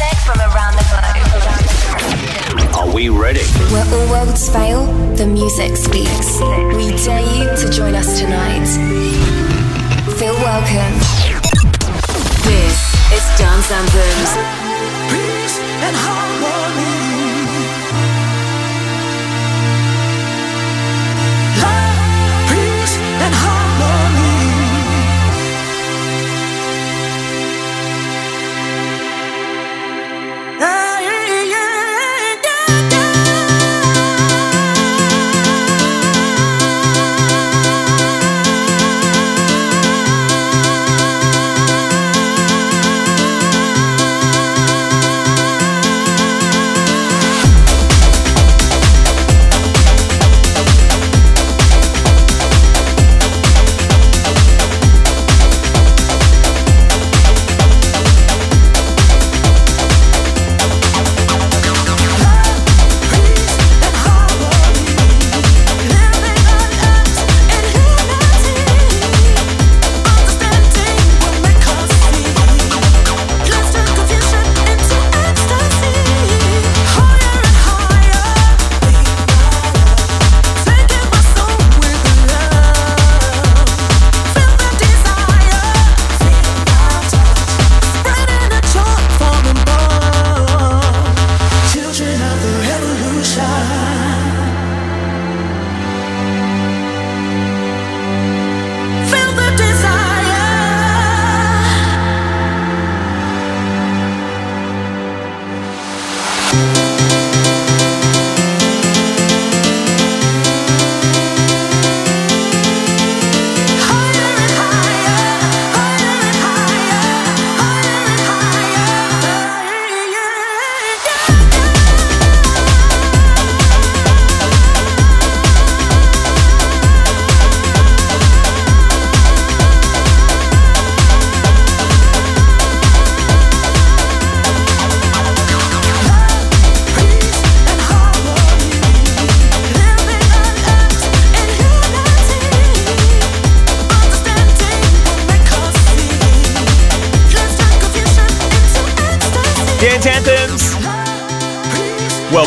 music from around the globe. Are we ready? Where all worlds fail, the music speaks. We dare you to join us tonight. Feel welcome. This is Dance Anthems. Peace and harmony.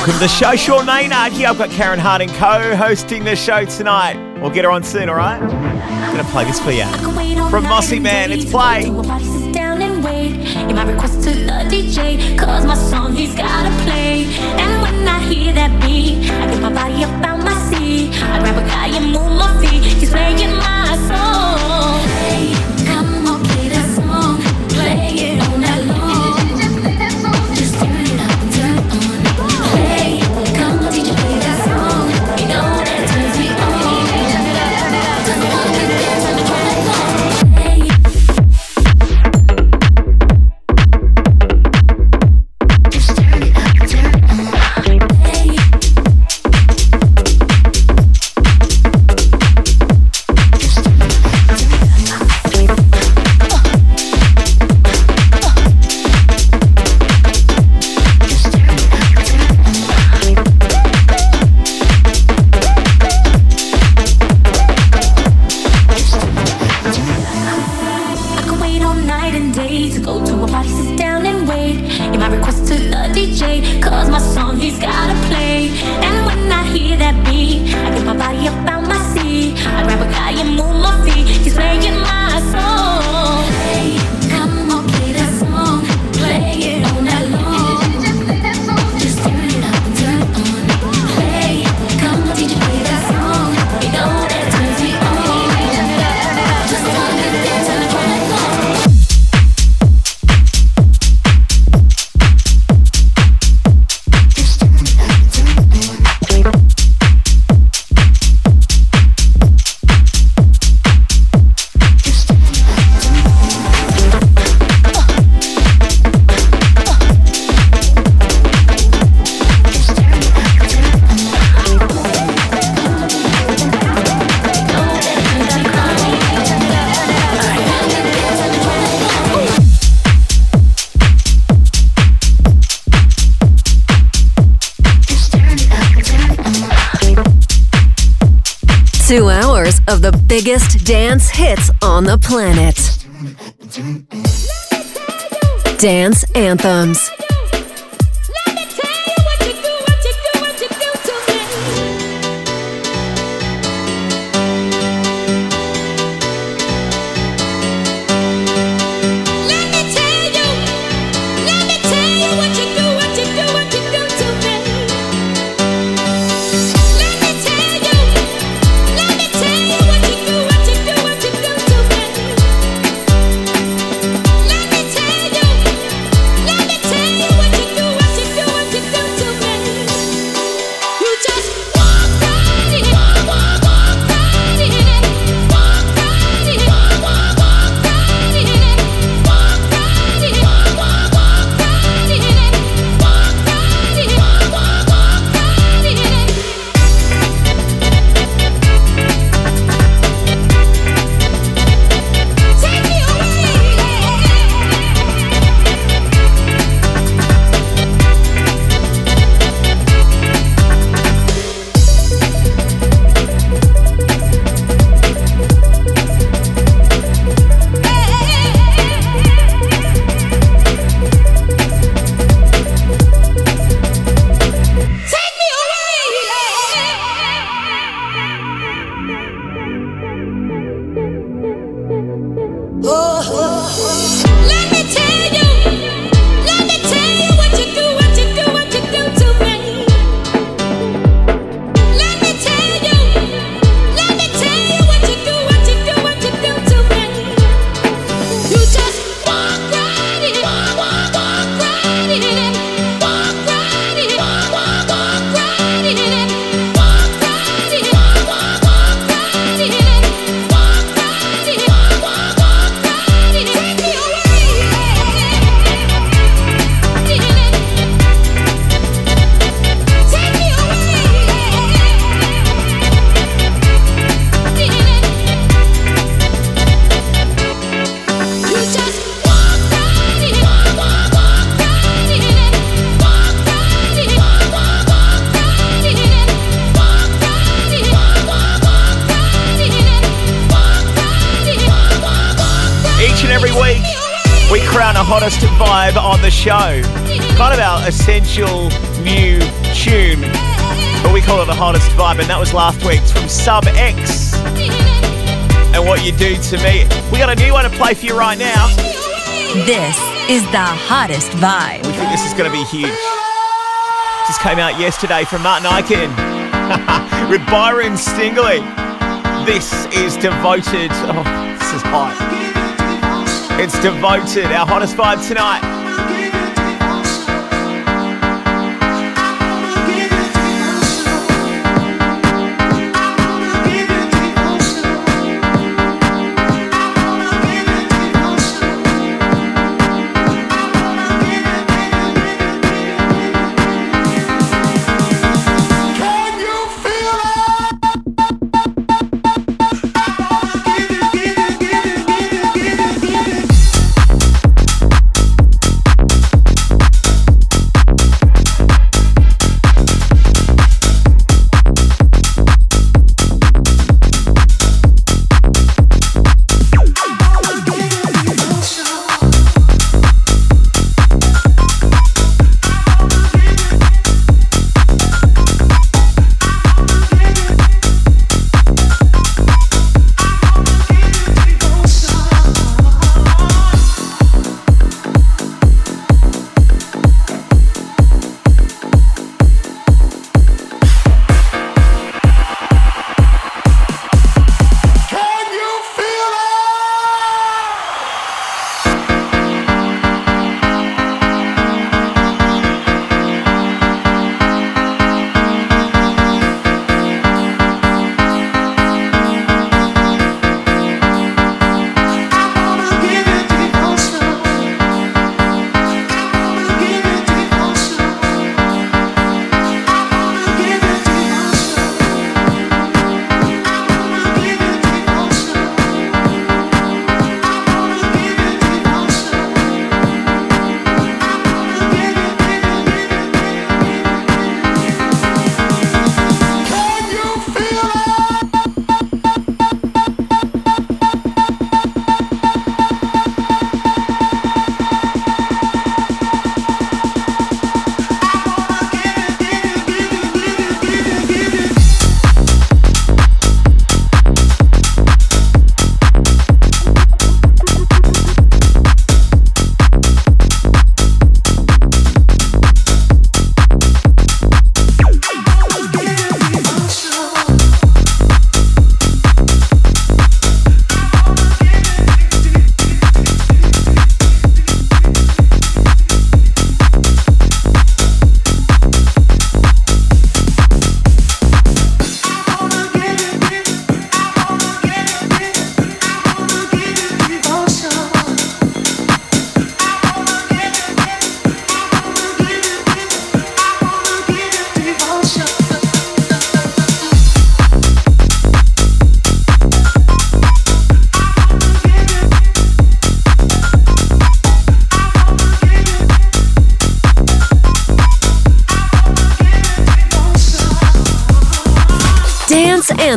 welcome to the show, Sean Maynard here. I've got Karen Harding co-hosting the show tonight. We'll get her on soon, all right? I'm gonna play this for you from Mossy Man. It's play. In my request to the DJ, cause my song he's gotta play. biggest dance hits on the planet. Dance anthems. Crown a hottest vibe on the show. Kind of our essential new tune, but we call it the hottest vibe, and that was last week's from Sub X. And what you do to me. We got a new one to play for you right now. This is the hottest vibe. We think this is going to be huge. Just came out yesterday from Martin Ikin with Byron Stingily. This is devoted. Oh, this is hot. It's devoted. Our hottest vibe tonight.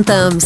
Anthems.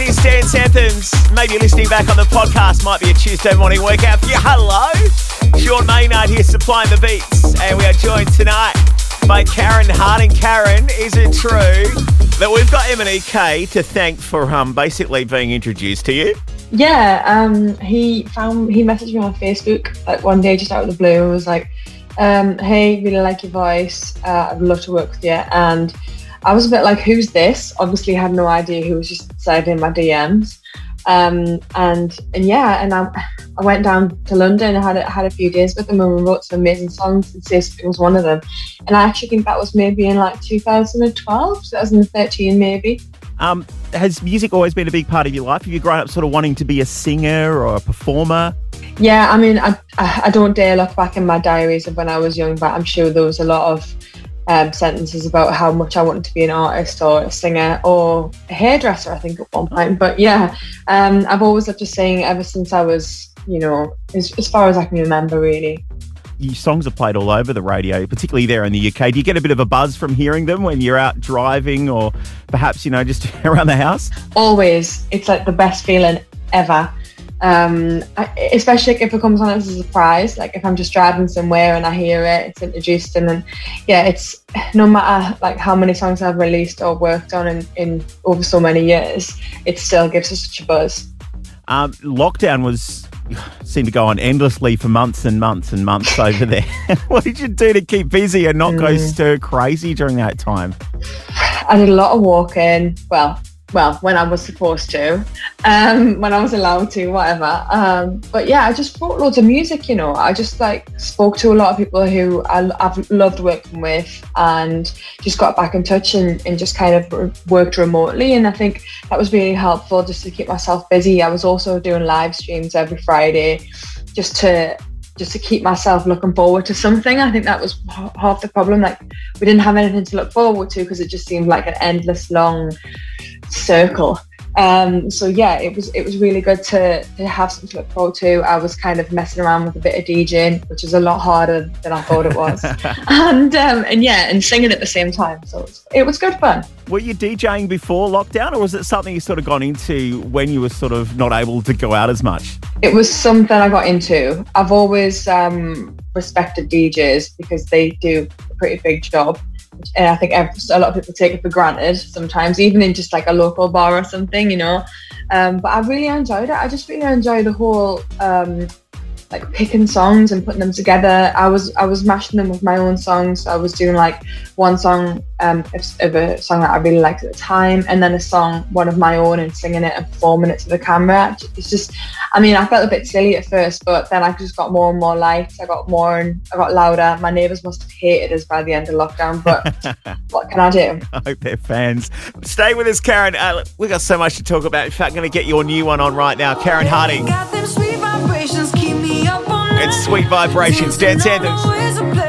It is Dance Anthems. Maybe listening back on the podcast might be a Tuesday morning workout for you. Hello. Sean Maynard here supplying the beats. And we are joined tonight by Karen Harding. Karen, is it true that we've got MNEK to thank for um, basically being introduced to you? Yeah, um, he found he messaged me on Facebook like one day just out of the blue and was like, um, "Hey, really like your voice. Uh, I'd love to work with you." And I was a bit like, who's this? Obviously, had no idea who was just sliding my DMs. Um, and and yeah, and I, I went down to London and had a, had a few days with them and we wrote some amazing songs. And Safe was one of them. And I actually think that was maybe in like 2012, 2013, maybe. Um, has music always been a big part of your life? Have you grown up sort of wanting to be a singer or a performer? Yeah, I mean, I, I don't dare look back in my diaries of when I was young, but I'm sure there was a lot of um, sentences about how much I wanted to be an artist or a singer or a hairdresser, I think, at one point. But yeah, um, I've always loved to sing ever since I was, you know, as, as far as I can remember, really. Your songs are played all over the radio, particularly there in the UK. Do you get a bit of a buzz from hearing them when you're out driving or perhaps, you know, just around the house? Always. It's like the best feeling ever um, especially if it comes on as a surprise like if i'm just driving somewhere and i hear it it's introduced and then yeah it's no matter like how many songs i've released or worked on in, in over so many years it still gives us such a buzz. Um, lockdown was seemed to go on endlessly for months and months and months over there. What did you do to keep busy and not mm. go stir crazy during that time? I did a lot of walking. Well well, when I was supposed to, um, when I was allowed to, whatever. Um, but yeah, I just wrote loads of music, you know. I just like spoke to a lot of people who I, have loved working with and just got back in touch and, and just kind of worked remotely. And I think that was really helpful just to keep myself busy. I was also doing live streams every Friday just to just to keep myself looking forward to something. I think that was half the problem. Like we didn't have anything to look forward to because it just seemed like an endless long circle. Um, so yeah, it was it was really good to, to have something to look forward to. I was kind of messing around with a bit of DJing, which is a lot harder than I thought it was, and um, and yeah, and singing at the same time. So it was, it was good fun. Were you DJing before lockdown, or was it something you sort of got into when you were sort of not able to go out as much? It was something I got into. I've always um, respected DJs because they do a pretty big job and I think a lot of people take it for granted sometimes, even in just like a local bar or something, you know. Um, but I really enjoyed it. I just really enjoyed the whole um, like picking songs and putting them together. I was I was mashing them with my own songs. I was doing like one song um, of, a song that I really liked at the time, and then a song one of my own and singing it and performing it to the camera. It's just, I mean, I felt a bit silly at first, but then I just got more and more lights. I got more and I got louder. My neighbours must have hated us by the end of lockdown, but what can I do? I hope they're fans. Stay with us, Karen. Uh, we've got so much to talk about. In fact, I'm going to get your new one on right now, Karen Harding. It's Sweet Vibrations, Dance Anthems.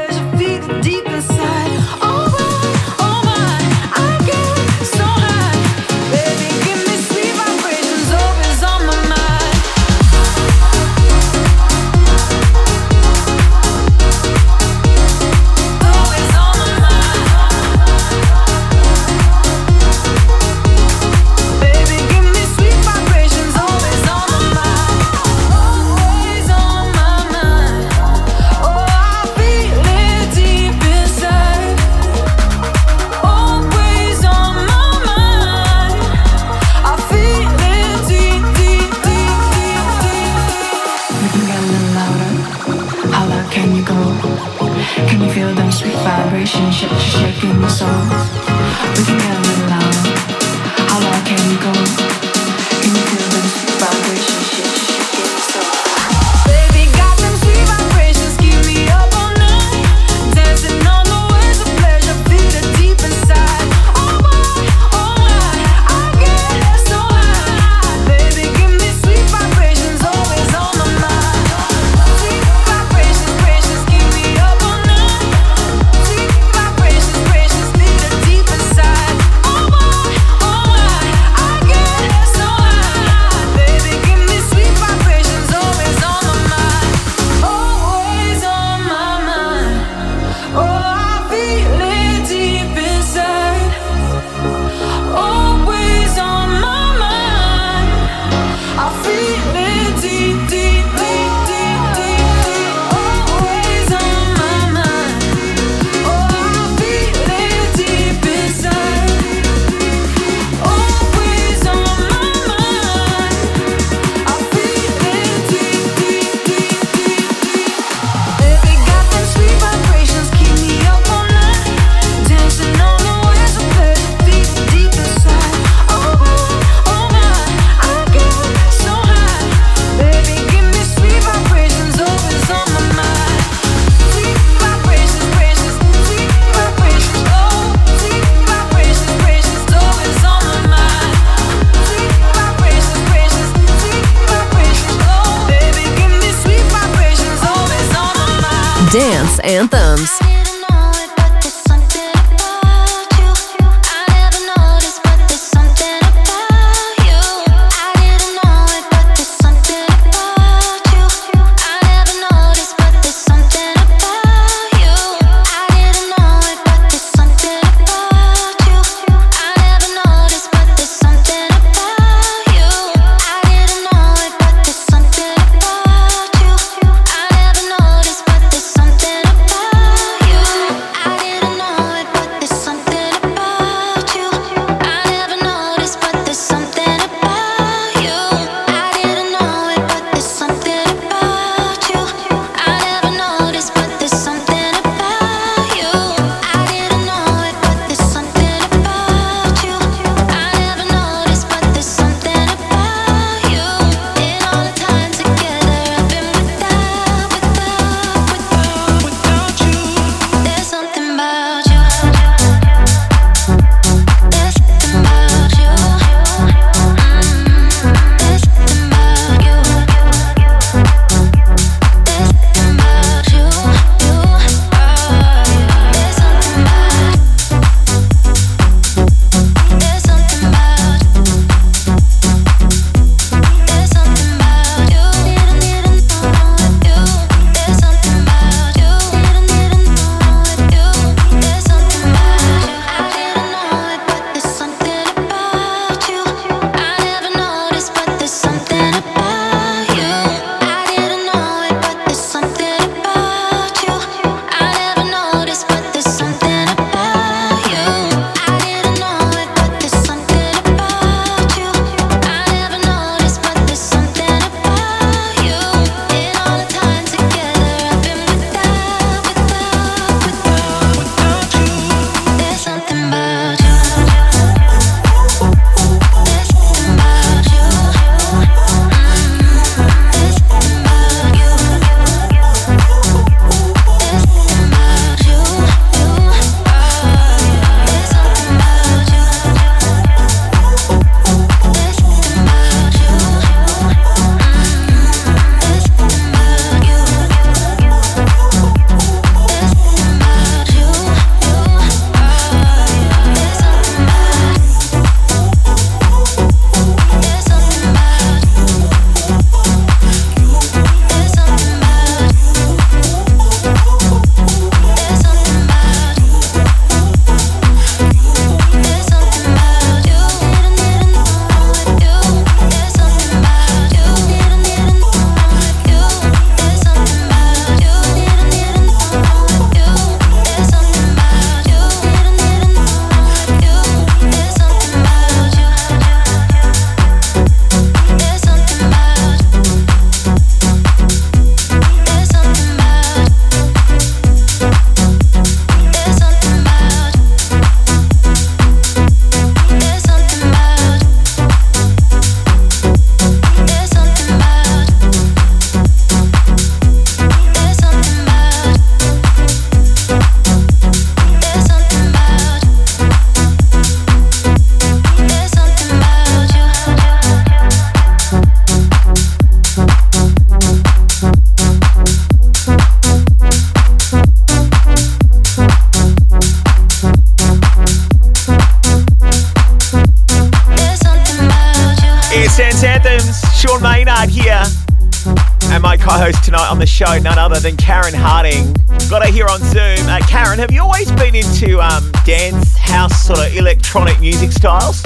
Show, none other than Karen Harding. Got her here on Zoom. Uh, Karen, have you always been into um, dance, house, sort of electronic music styles?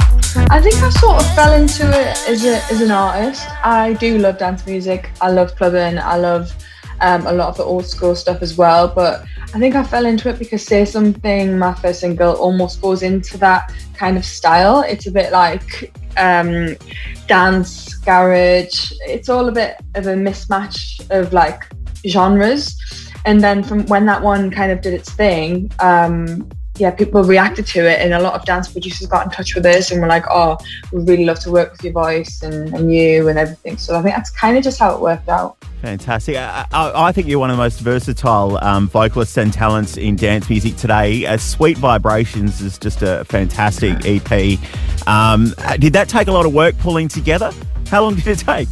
I think I sort of fell into it as, a, as an artist. I do love dance music. I love clubbing. I love um, a lot of the old school stuff as well. But I think I fell into it because Say Something, my first single, almost goes into that kind of style. It's a bit like um, dance, garage. It's all a bit of a mismatch of like genres. And then from when that one kind of did its thing, um, yeah, people reacted to it, and a lot of dance producers got in touch with us and were like, "Oh, we really love to work with your voice and, and you and everything." So I think that's kind of just how it worked out. Fantastic. I, I, I think you're one of the most versatile um, vocalists and talents in dance music today. Uh, Sweet Vibrations is just a fantastic EP. Um, did that take a lot of work pulling together? How long did it take?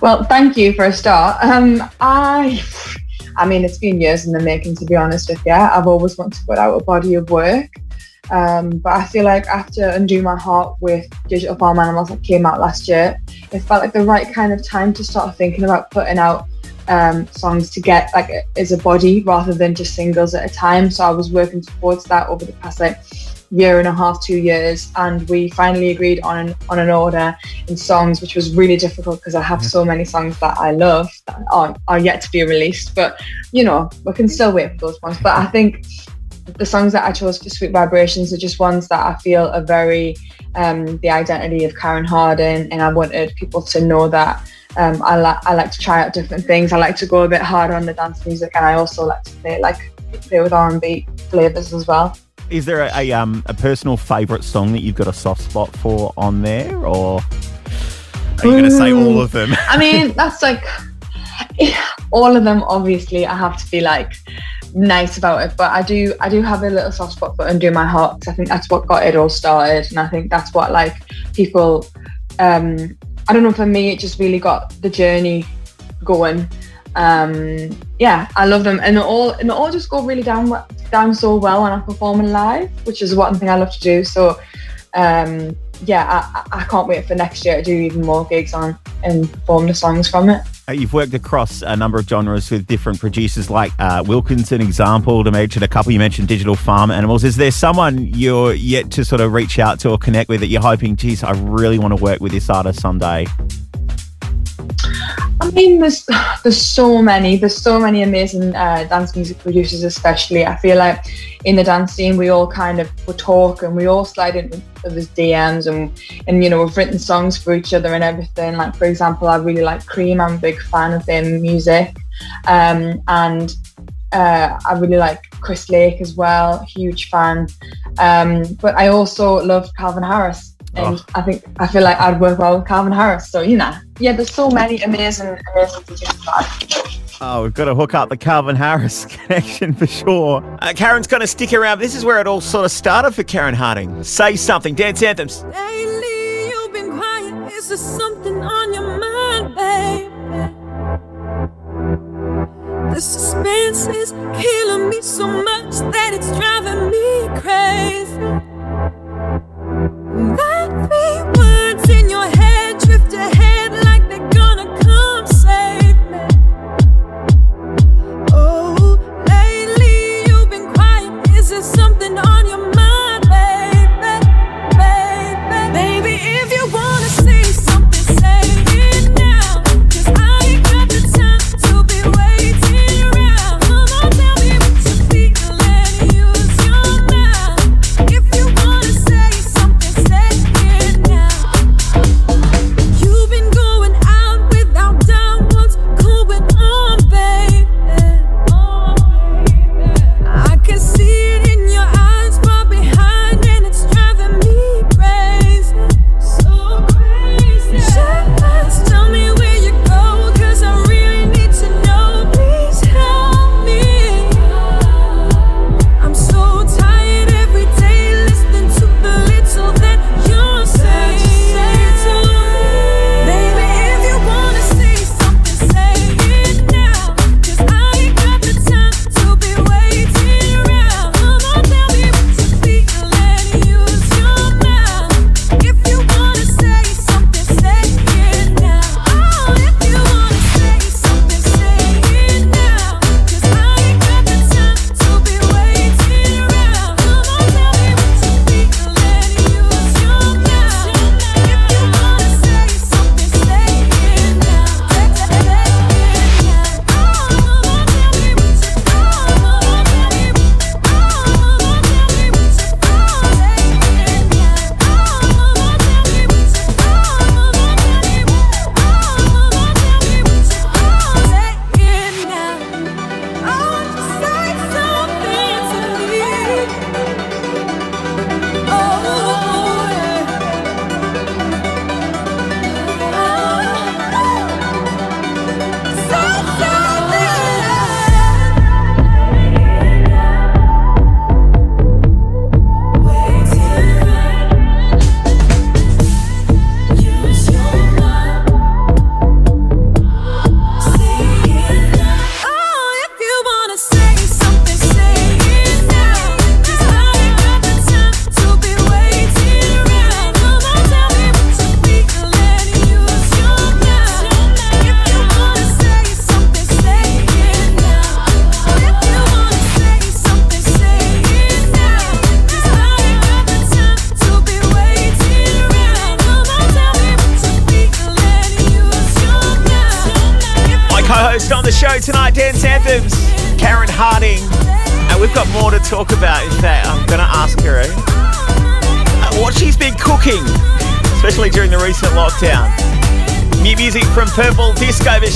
Well, thank you for a start. Um, I I mean, it's been years in the making, to be honest with you. I've always wanted to put out a body of work. Um, but I feel like after Undo My Heart with Digital Farm Animals that came out last year, it felt like the right kind of time to start thinking about putting out um, songs to get like as a body rather than just singles at a time. So I was working towards that over the past like year and a half, two years, and we finally agreed on an, on an order in songs, which was really difficult because I have so many songs that I love that are, are yet to be released. But you know, we can still wait for those ones. But I think the songs that I chose for Sweet Vibrations are just ones that I feel are very um, the identity of Karen Harding, and I wanted people to know that. Um, I, like I like to try out different things. I like to go a bit harder on the dance music, and I also like to play like play with R and B flavors as well. Is there a, a um a personal favourite song that you've got a soft spot for on there, or are you going to say all of them? I mean, that's like all of them. Obviously, I have to be like nice about it, but I do I do have a little soft spot for Undo My Heart because I think that's what got it all started, and I think that's what like people. um I don't know. For me, it just really got the journey going um, yeah, I love them, and all and they all just go really down down so well when I'm performing live, which is one thing I love to do. So, um, yeah, I, I can't wait for next year to do even more gigs on and perform the songs from it. Uh, you've worked across a number of genres with different producers, like uh, Wilkinson, example to mention a couple. You mentioned Digital Farm Animals. Is there someone you're yet to sort of reach out to or connect with that you're hoping, geez, I really want to work with this artist someday? Mean, there's there's so many, there's so many amazing uh, dance music producers, especially. I feel like in the dance scene, we all kind of we talk and we all slide into his DMs and and you know we've written songs for each other and everything. Like for example, I really like Cream. I'm a big fan of their music, um, and uh, I really like Chris Lake as well, huge fan. Um, but I also love Calvin Harris and oh. I think I feel like I'd work well with Calvin Harris. So you know, yeah, there's so many amazing, amazing DJs. Oh, we've got to hook up the Calvin Harris connection for sure. Uh, Karen's going to stick around. This is where it all sort of started for Karen Harding. Say something, dance anthems. Lately, you've been quiet. Is there something on your mind, baby? The suspense is killing me so much that it's driving me crazy.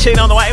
On the way.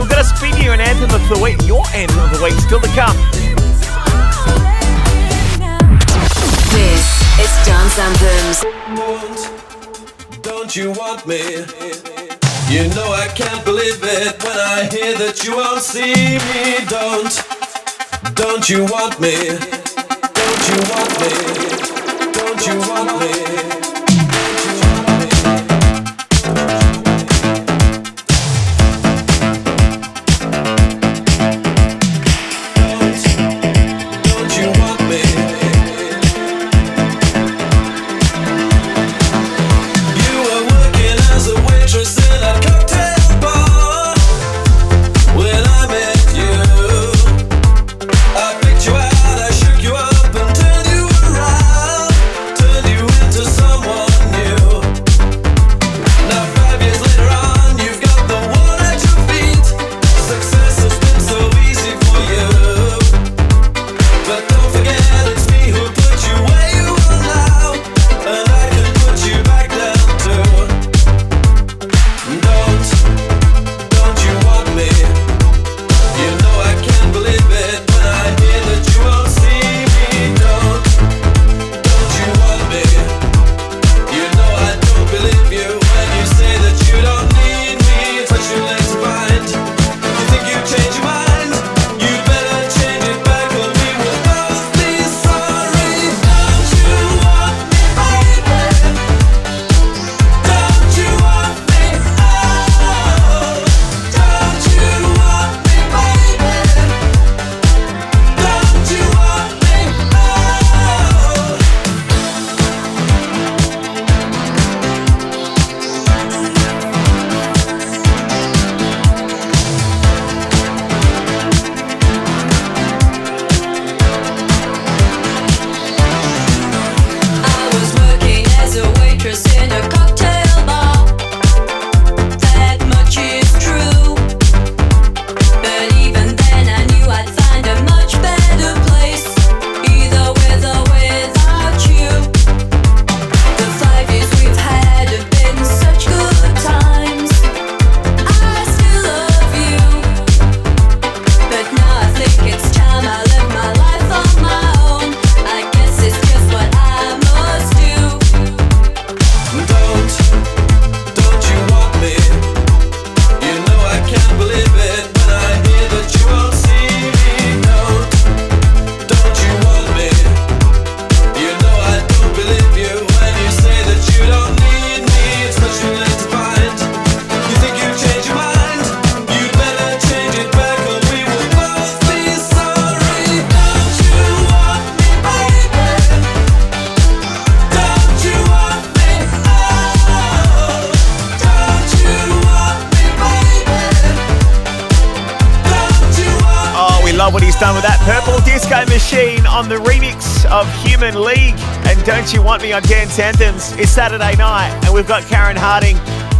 Saturday night, and we've got Karen Harding,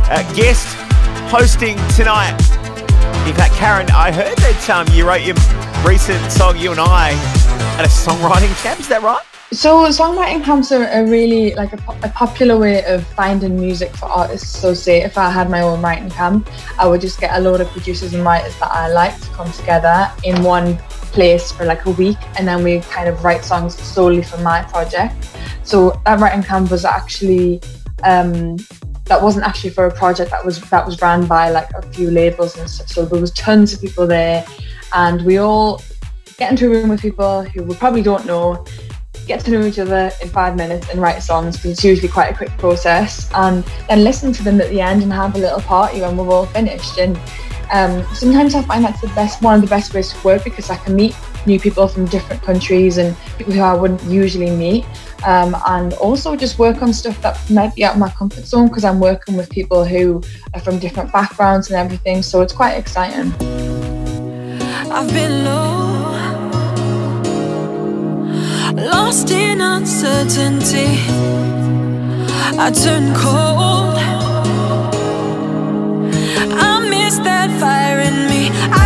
uh, guest hosting tonight. In fact, Karen, I heard that um, you wrote your recent song, You and I, at a songwriting camp. Is that right? So songwriting camps are, a really like a, a, popular way of finding music for artists. So say if I had my own writing camp, I would just get a load of producers and writers that I like to come together in one place for like a week, and then we kind of write songs solely for my project. So that writing camp was actually um, that wasn't actually for a project that was that was ran by like a few labels and stuff. So there was tons of people there, and we all get into a room with people who we probably don't know, get to know each other in five minutes and write songs because it's usually quite a quick process, and then listen to them at the end and have a little party when we're all finished. And um, sometimes I find that's the best one of the best ways to work because I can meet new people from different countries and people who I wouldn't usually meet um, and also just work on stuff that might be out of my comfort zone because I'm working with people who are from different backgrounds and everything. So it's quite exciting. I've been low, lost in uncertainty. I turn cold. I miss that fire in me. I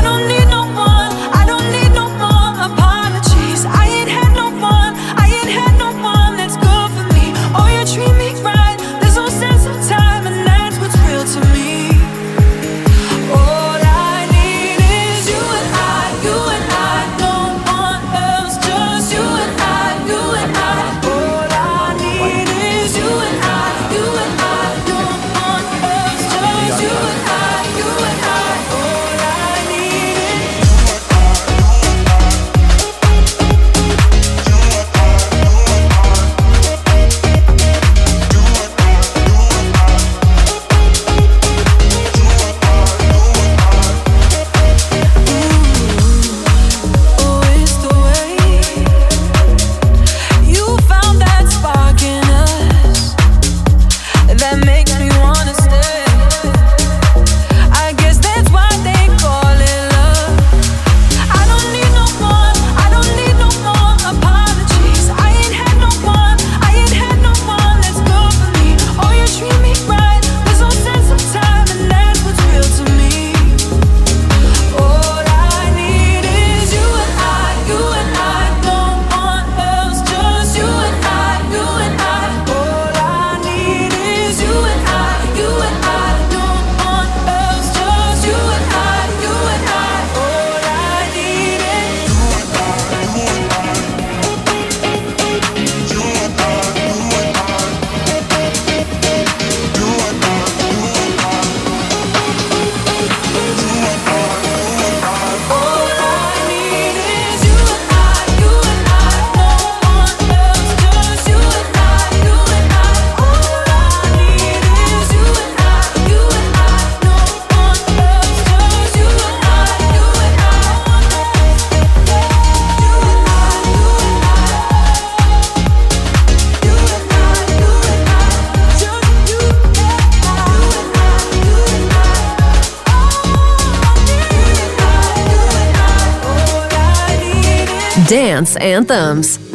dance anthems.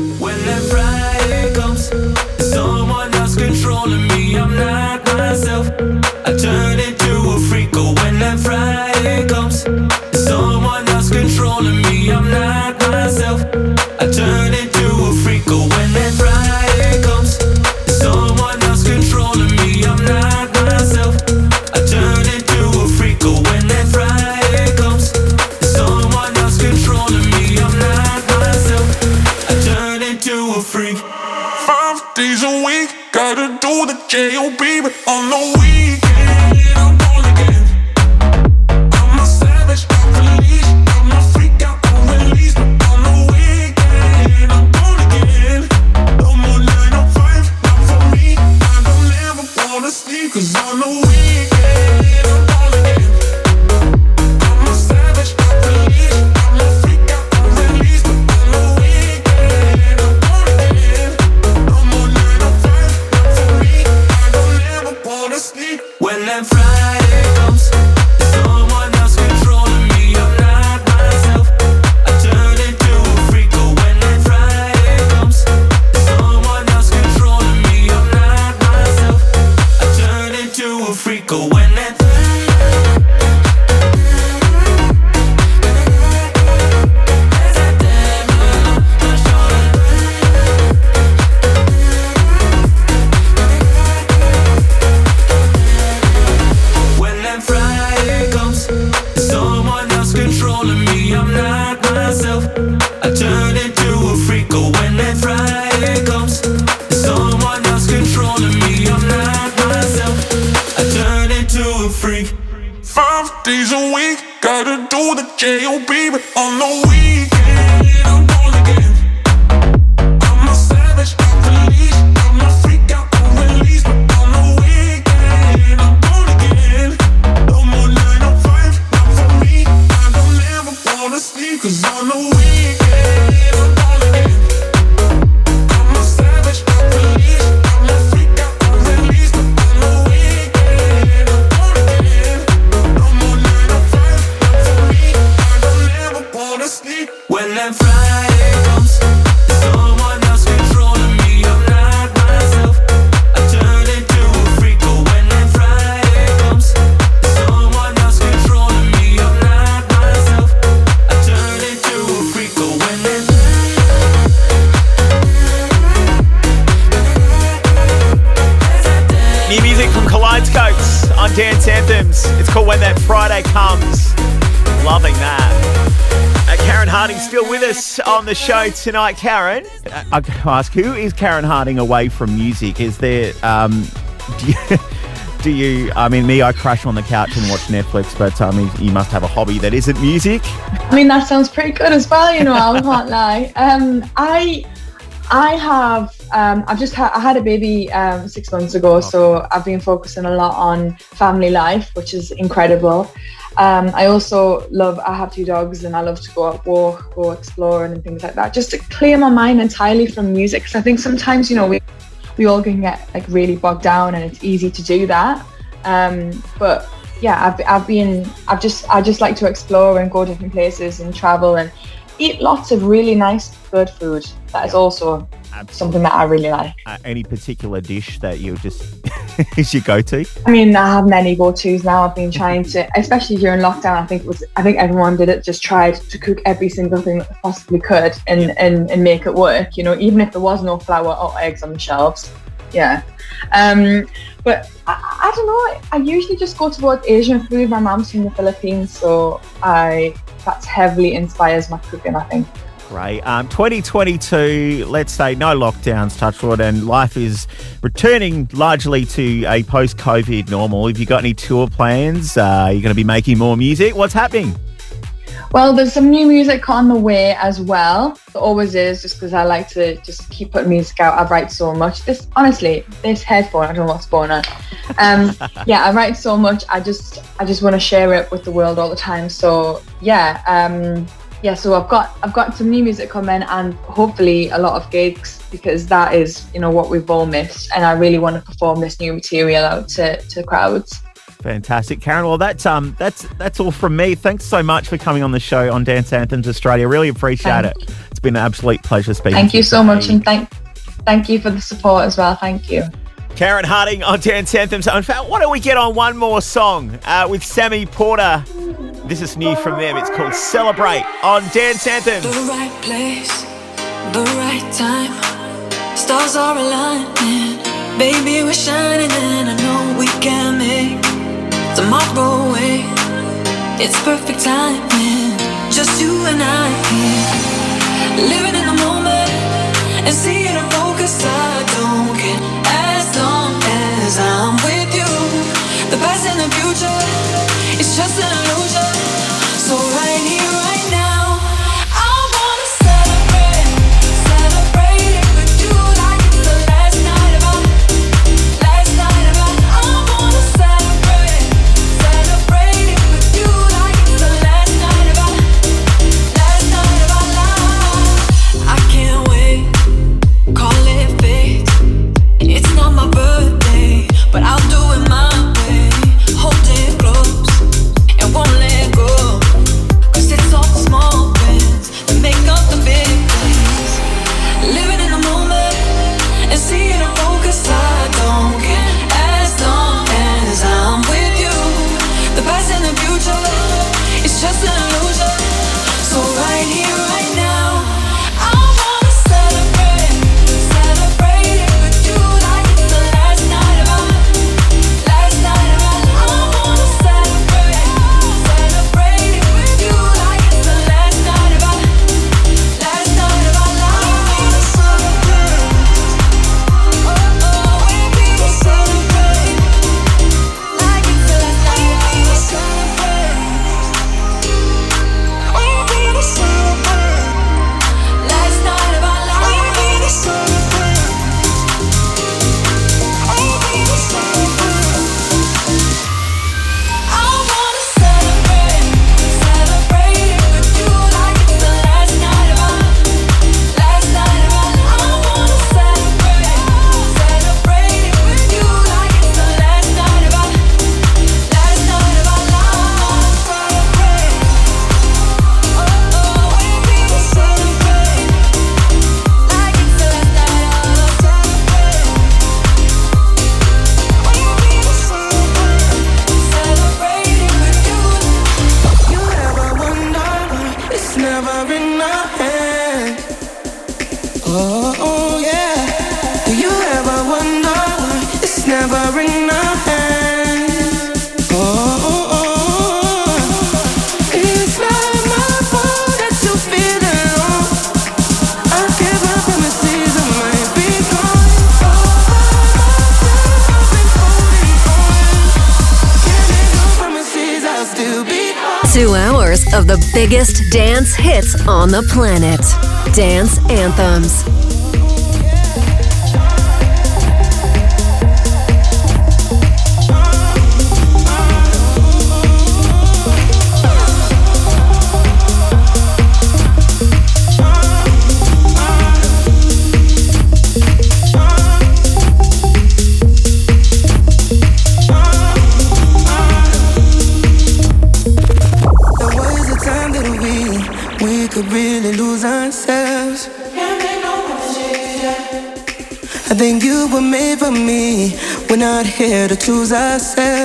'Cause on the weekend, I'm born again. The show tonight. Karen, uh, I can ask, who is Karen Harding away from music? Is there, um, do you, do you, I mean, me, I crash on the couch and watch Netflix, but I mean, you must have a hobby that isn't music. I mean, that sounds pretty good as well. You know, I can't lie. Um, I, I have, um, I've just had, I had a baby um, six months ago, so I've been focusing a lot on family life, which is incredible. Um, I also love, I have two dogs and I love to go out walk, go exploring and things like that, just to clear my mind entirely from music. Because I think sometimes, you know, we, we all can get like really bogged down and it's easy to do that. Um, but yeah, I've, I've been, I've just, I just like to explore and go different places and travel and eat lots of really nice, good food. That is also something that I really like. Uh, any particular dish that you just is your go-to? I mean, I have many go-tos now. I've been trying to, especially during lockdown. I think it was, I think everyone did it. Just tried to cook every single thing that possibly could and and and make it work. You know, even if there was no flour or eggs on the shelves. Yeah. Um, but I, I don't know. I usually just go towards Asian food. My mom's from the Philippines, so I that heavily inspires my cooking. I think. Great. Um, 2022, let's say no lockdowns, touch wood, and life is returning largely to a post COVID normal. Have you got any tour plans? Uh, are you going to be making more music? What's happening? Well, there's some new music on the way as well. There always is, just because I like to just keep putting music out. I write so much. This, honestly, this headphone, I don't know what's going on. Um, yeah, I write so much. I just, I just want to share it with the world all the time. So yeah, um, yeah. So I've got, I've got some new music coming, and hopefully a lot of gigs because that is, you know, what we've all missed. And I really want to perform this new material out to to crowds. Fantastic, Karen. Well, that's um, that's that's all from me. Thanks so much for coming on the show on Dance Anthems Australia. Really appreciate Thank it. It's been an absolute pleasure speaking. Thank to you so today. much, and thank thank you for the support as well. Thank you. Karen Harding on Dance Anthems. In fact, why don't we get on one more song uh, with Sammy Porter? This is new from them. It's called Celebrate on Dance Anthem. The right place, the right time. Stars are aligning. Baby, we're shining, and I know we can make tomorrow. It's perfect timing. Just you and I here. Living in the moment and seeing a focus. I don't care as long as I'm with. The future, it's just an illusion. So right here, biggest dance hits on the planet. Dance anthems. Not here to choose ourselves.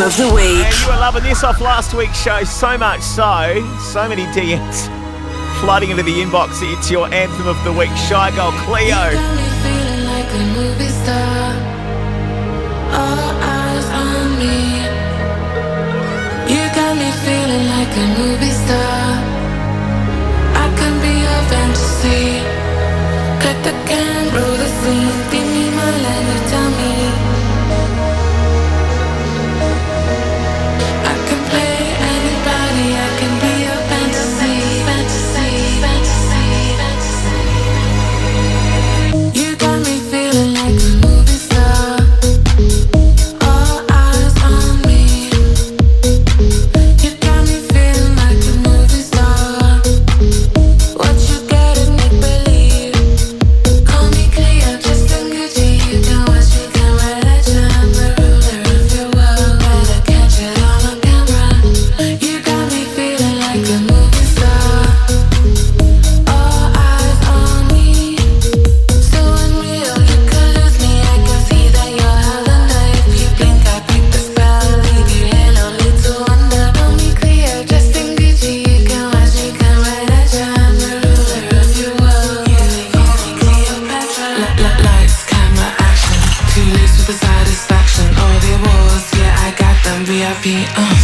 Of the Week. And you were loving this off last week's show so much so, so many DMs flooding into the inbox. It's your Anthem of the Week, Shygirl Cleo. be uh.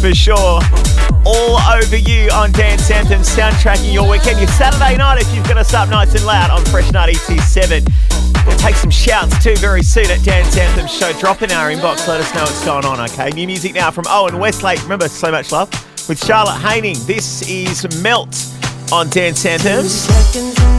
For sure. All over you on Dance Anthem, soundtracking your weekend, your Saturday night if you've got us up nice and loud on Fresh 927. We'll take some shouts too very soon at Dance Anthem Show. Drop in our inbox, let us know what's going on, okay? New music now from Owen Westlake. Remember, so much love with Charlotte Haining. This is Melt on Dance Anthems.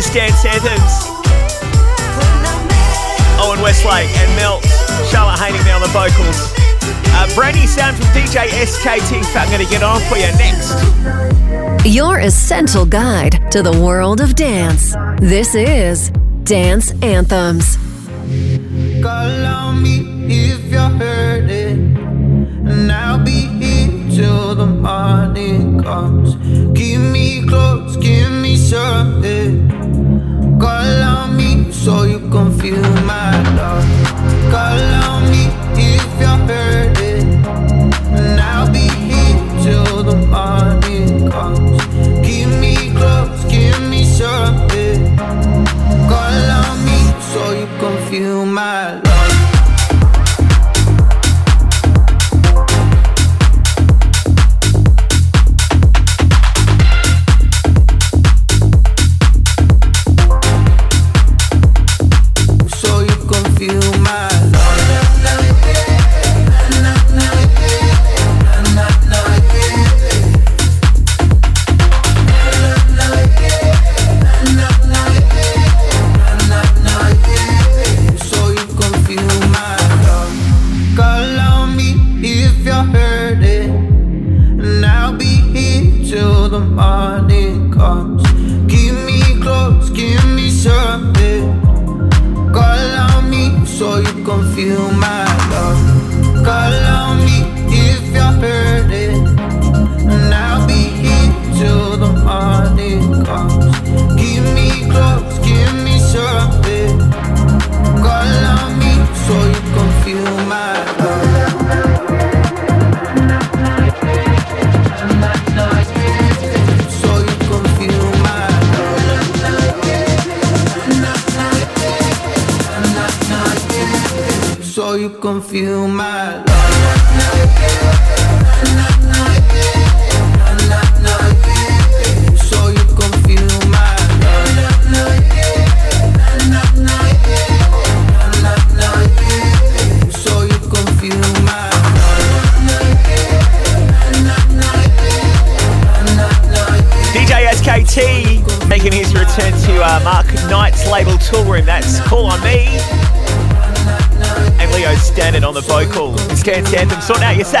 Is Dance Anthems. Owen Westlake and Melt. Charlotte Haining there on the vocals. Uh, brand new sound from DJ SKT. I'm going to get on for you next. Your essential guide to the world of dance. This is Dance Anthems. Call on me if you're hurting, and I'll be here till the morning comes. Keep me close, give me something. Call on me so you can feel my love. Call on me if you're hurting, and I'll be here till the morning comes. Keep me close, give me something. Call on me so you can feel my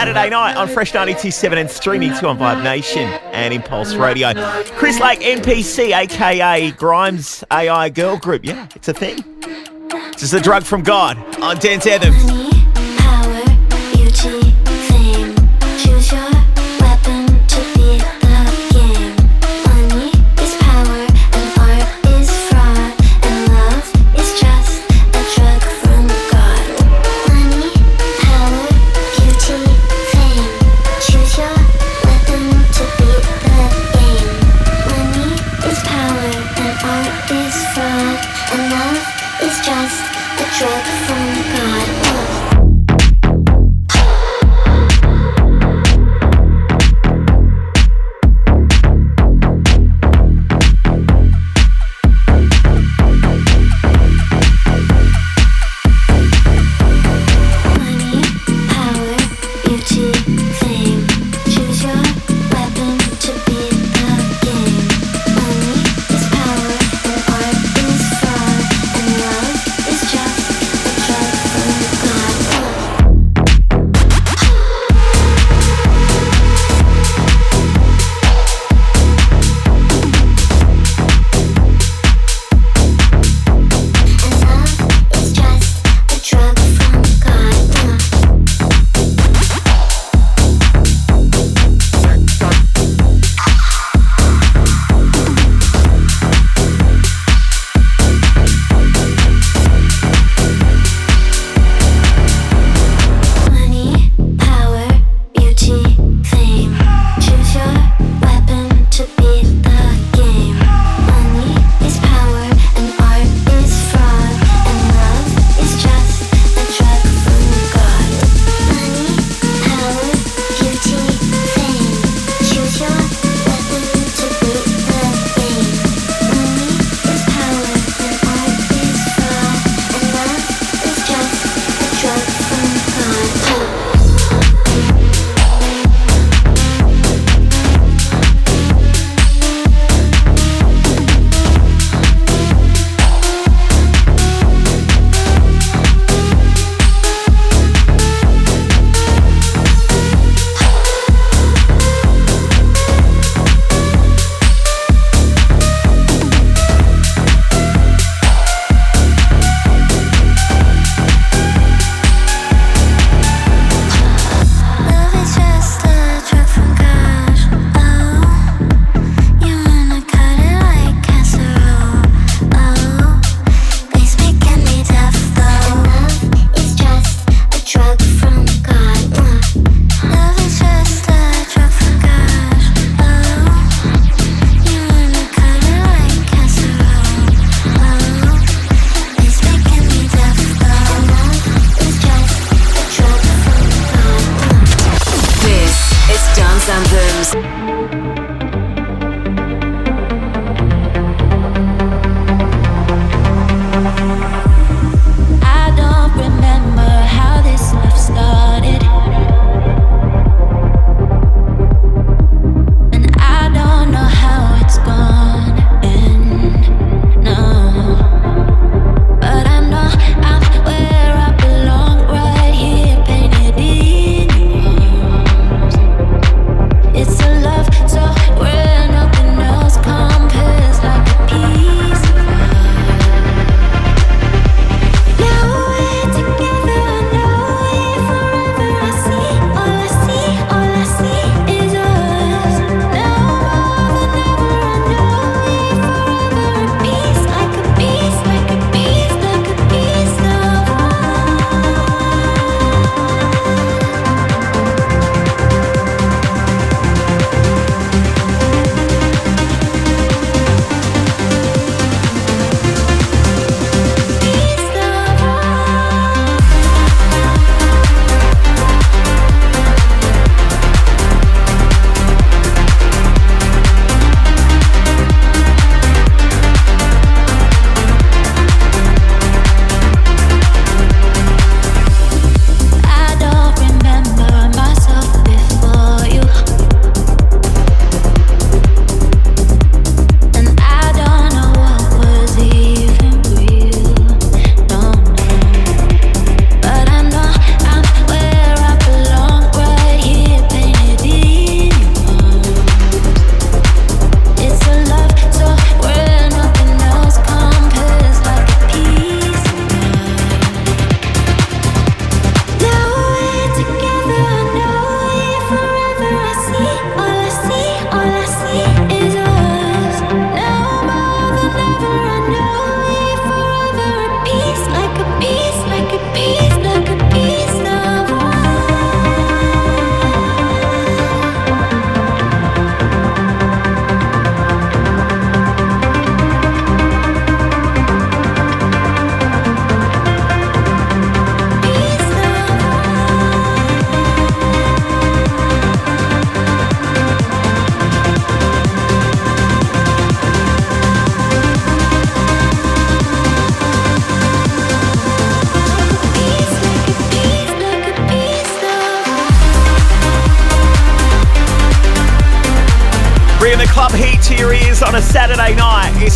Saturday night on Fresh 927 and streaming too on Vibe Nation and Impulse Radio. Chris Lake, NPC, aka Grimes AI Girl Group. Yeah, it's a thing. This is a drug from God on Dance Anthems.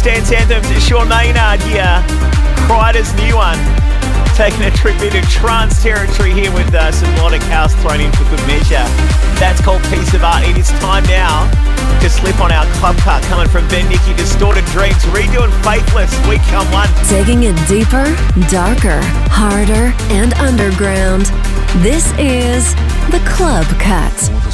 Dance Anthems. Sean Maynard here. Kryder's new one. Taking a trip into trance territory here with uh, some melodic house thrown in for good measure. That's called Piece of Art. It is time now to slip on our club cut coming from Ben Nicky Distorted Dreams, redoing Faithless, We Come One. Taking it deeper, darker, harder, and underground. This is the Club Cut.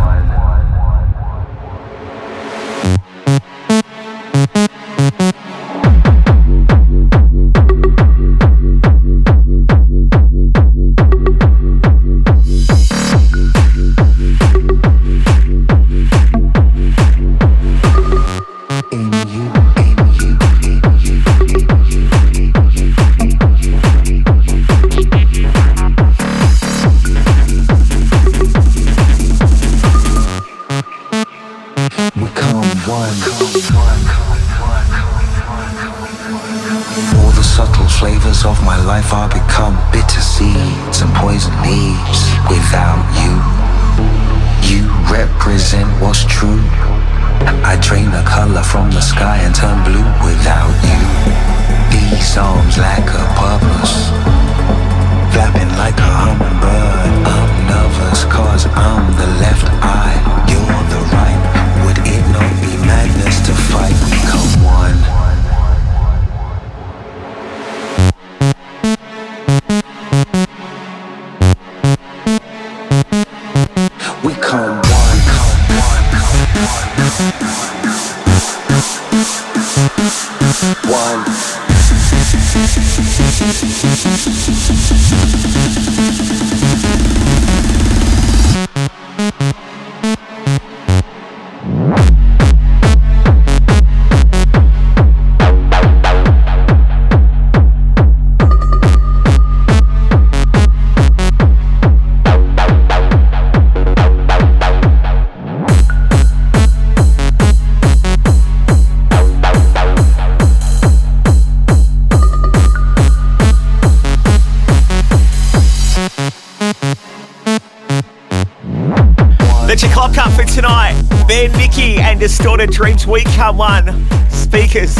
Distorted Dreams We Come One. Speakers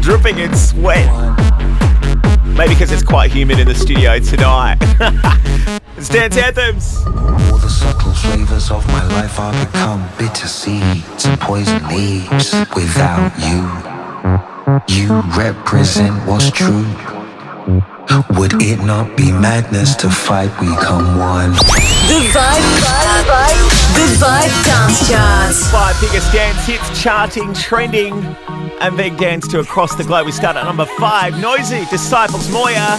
dripping in sweat. Maybe because it's quite humid in the studio tonight. it's Dance Anthems. All the subtle flavors of my life are become bitter seeds and poison leaves without you. You represent what's true. Would it not be madness to fight? We come one. The vibe, vibe, vibe, the vibe dance charts. Five biggest dance hits charting, trending, and being danced to across the globe. We start at number five. Noisy Disciples Moya.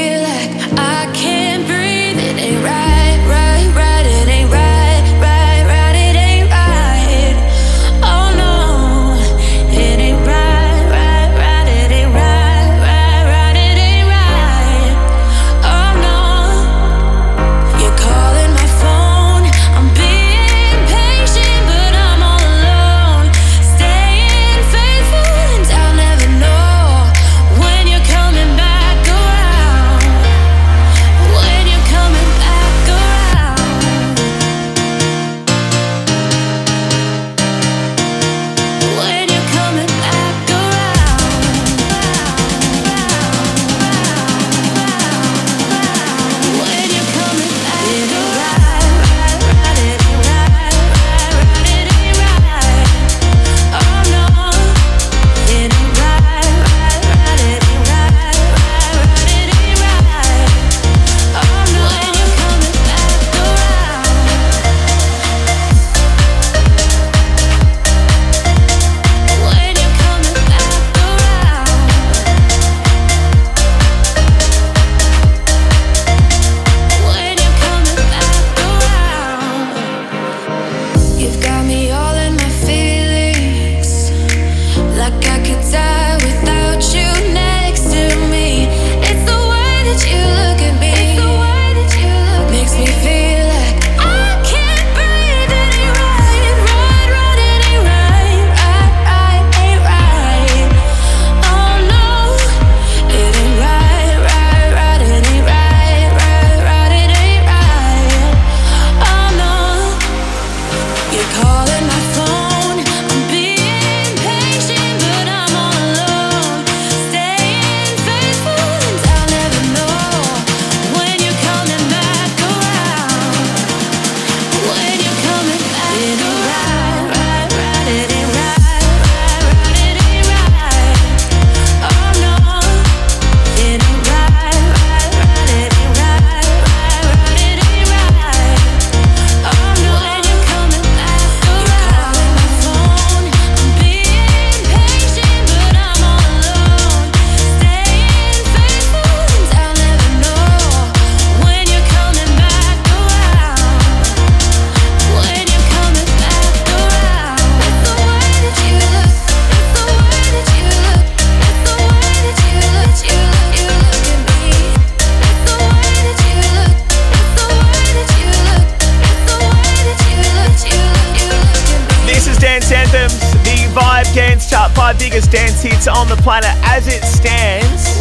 Dance Anthems, the Vibe Dance Chart, five biggest dance hits on the planet as it stands.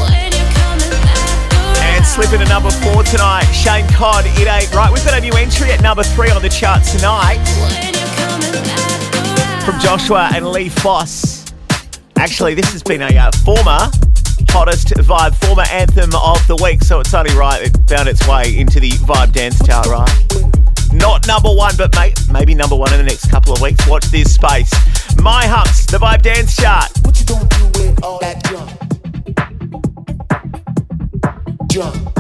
And slipping to number four tonight, Shane Codd, It Ain't Right. We've got a new entry at number three on the chart tonight from Joshwa and Lee Foss. Actually, this has been a uh, former hottest vibe, former anthem of the week, so it's only right it found its way into the Vibe Dance Chart, right? Not number one, but may- maybe number one in the next couple of weeks. Watch this space. My Humps, the Vibe Dance Chart. What you gonna do with all that junk? Junk.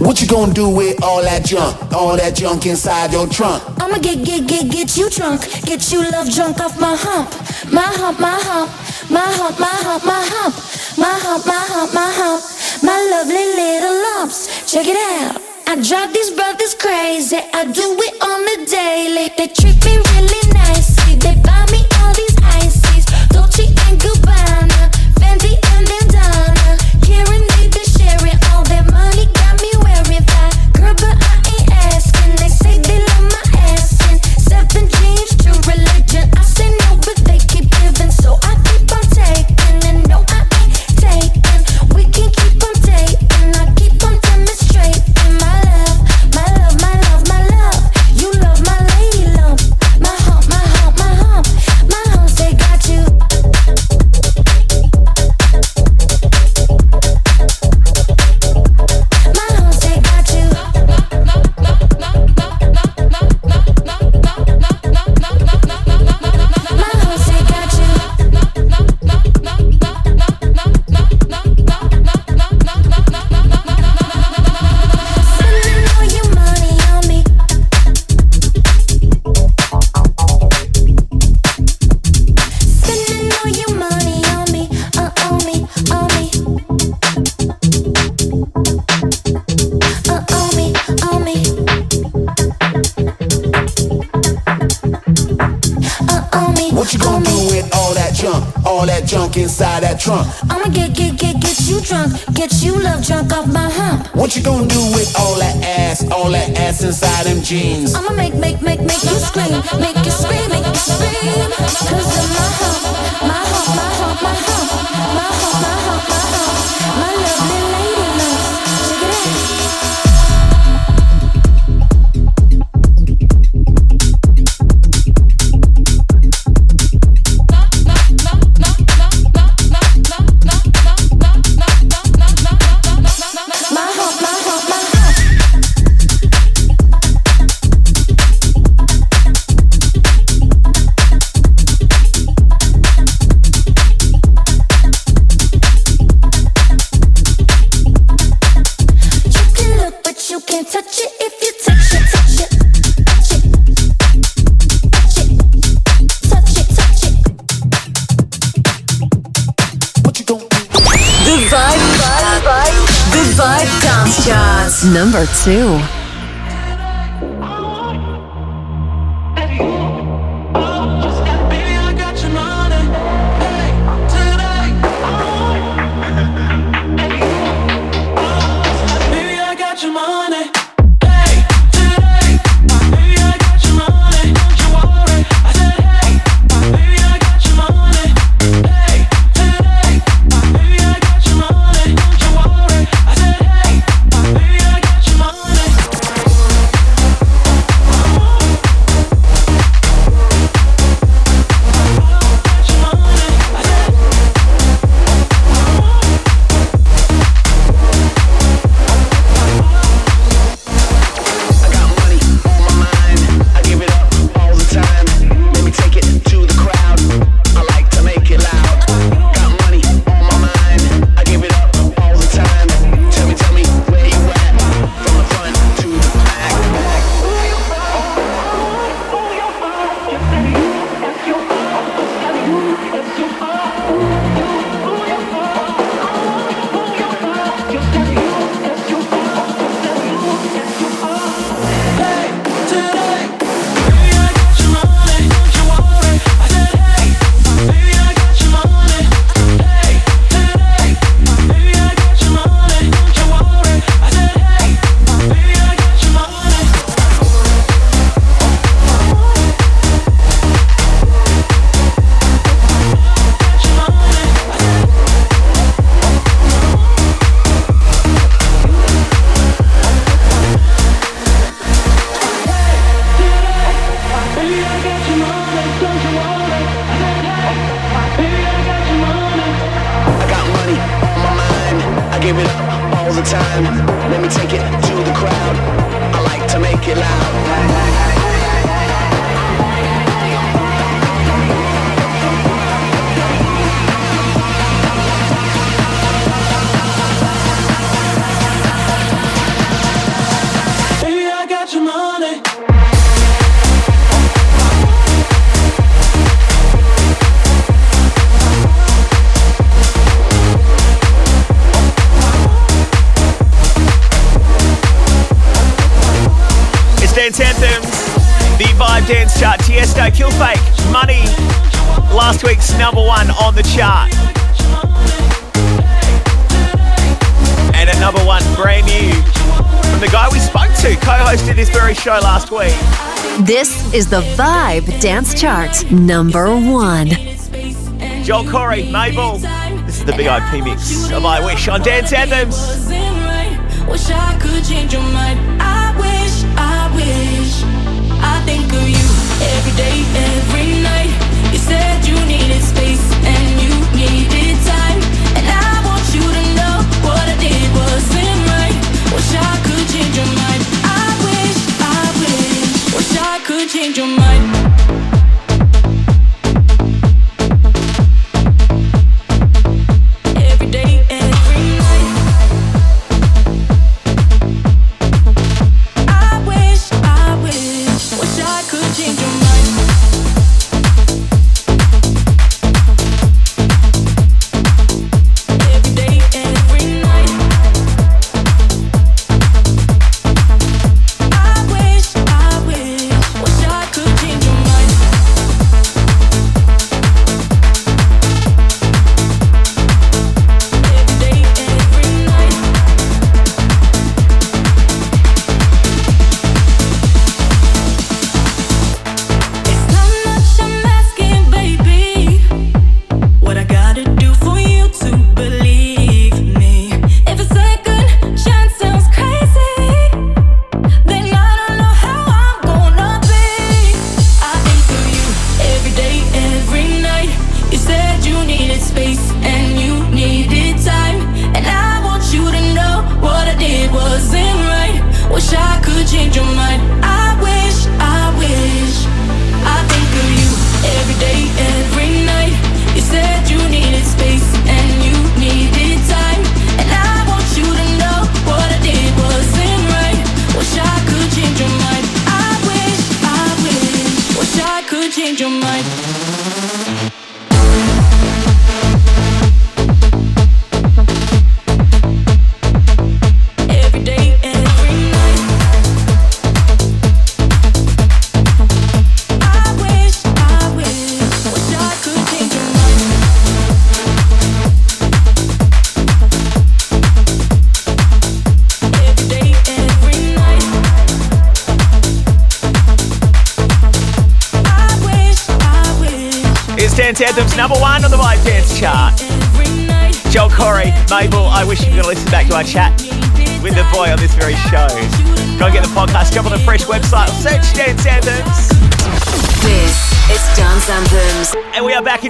What you gonna do with all that junk? All that junk inside your trunk? I'ma get, get, get, get you drunk. Get you love drunk off my hump. My hump, my hump. My hump, my hump, my hump. My hump, my hump, my hump. My lovely little lumps. Check it out. I drive these brothers crazy. I do it on the daily. They treat me really nicely. They buy me trunk. I'ma get, get, get, get you drunk. Get you love drunk off my hump. What you gonna do with all that ass, all that ass inside them jeans? I'ma make, make, make, make you scream. Make you scream, make you scream. Cause of my hump, my hump, my hump, my hump, my hump, my hump. too. is the Vibe Dance Chart number one. Joel Corry, Mabel. This is the Big IP mix of I Wish on Dance Anthems. Wish I could change your mind. I wish, I wish. I think of you every day. change your mind.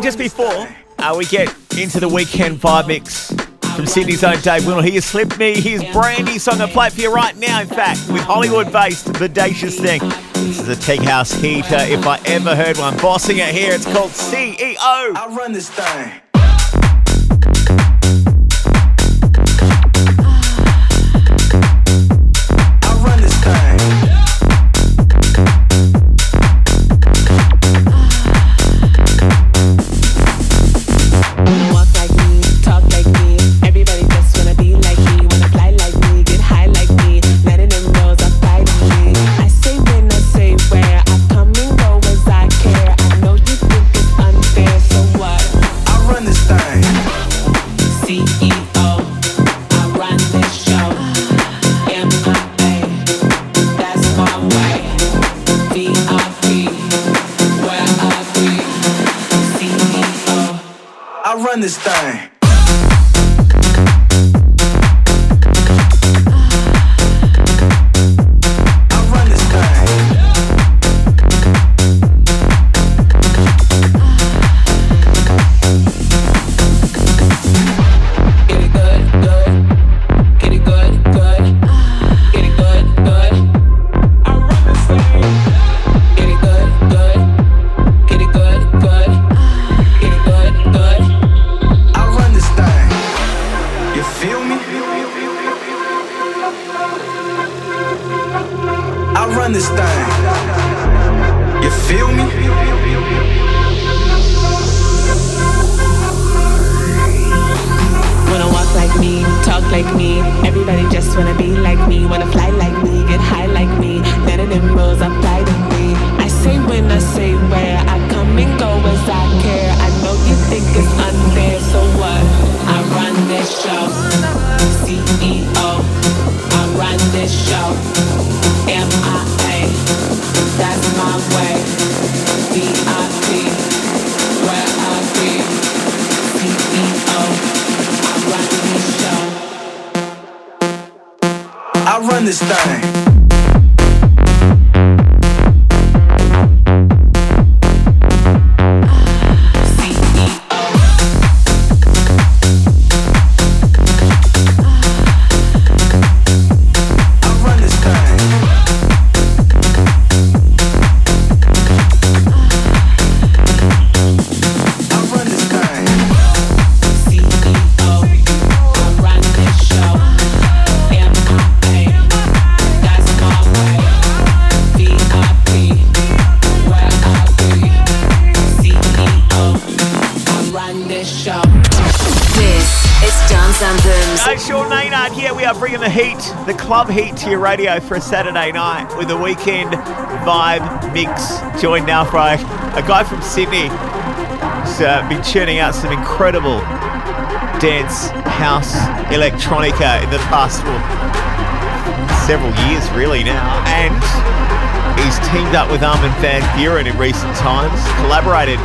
just before uh, we get into the weekend vibe mix from Sydney's own Dave Will, he has slipped me his brandy song I play for you right now, in fact, with Hollywood based Bodacious Thing. This is a tech house heater if I ever heard one. Bossing it here, it's called CEO. I run this thing. your radio for a Saturday night with a weekend vibe mix. Joined now by a guy from Sydney who's uh, been churning out some incredible dance, house, electronica in the past well, several years, really now. And he's teamed up with Armin van Buuren in recent times, collaborated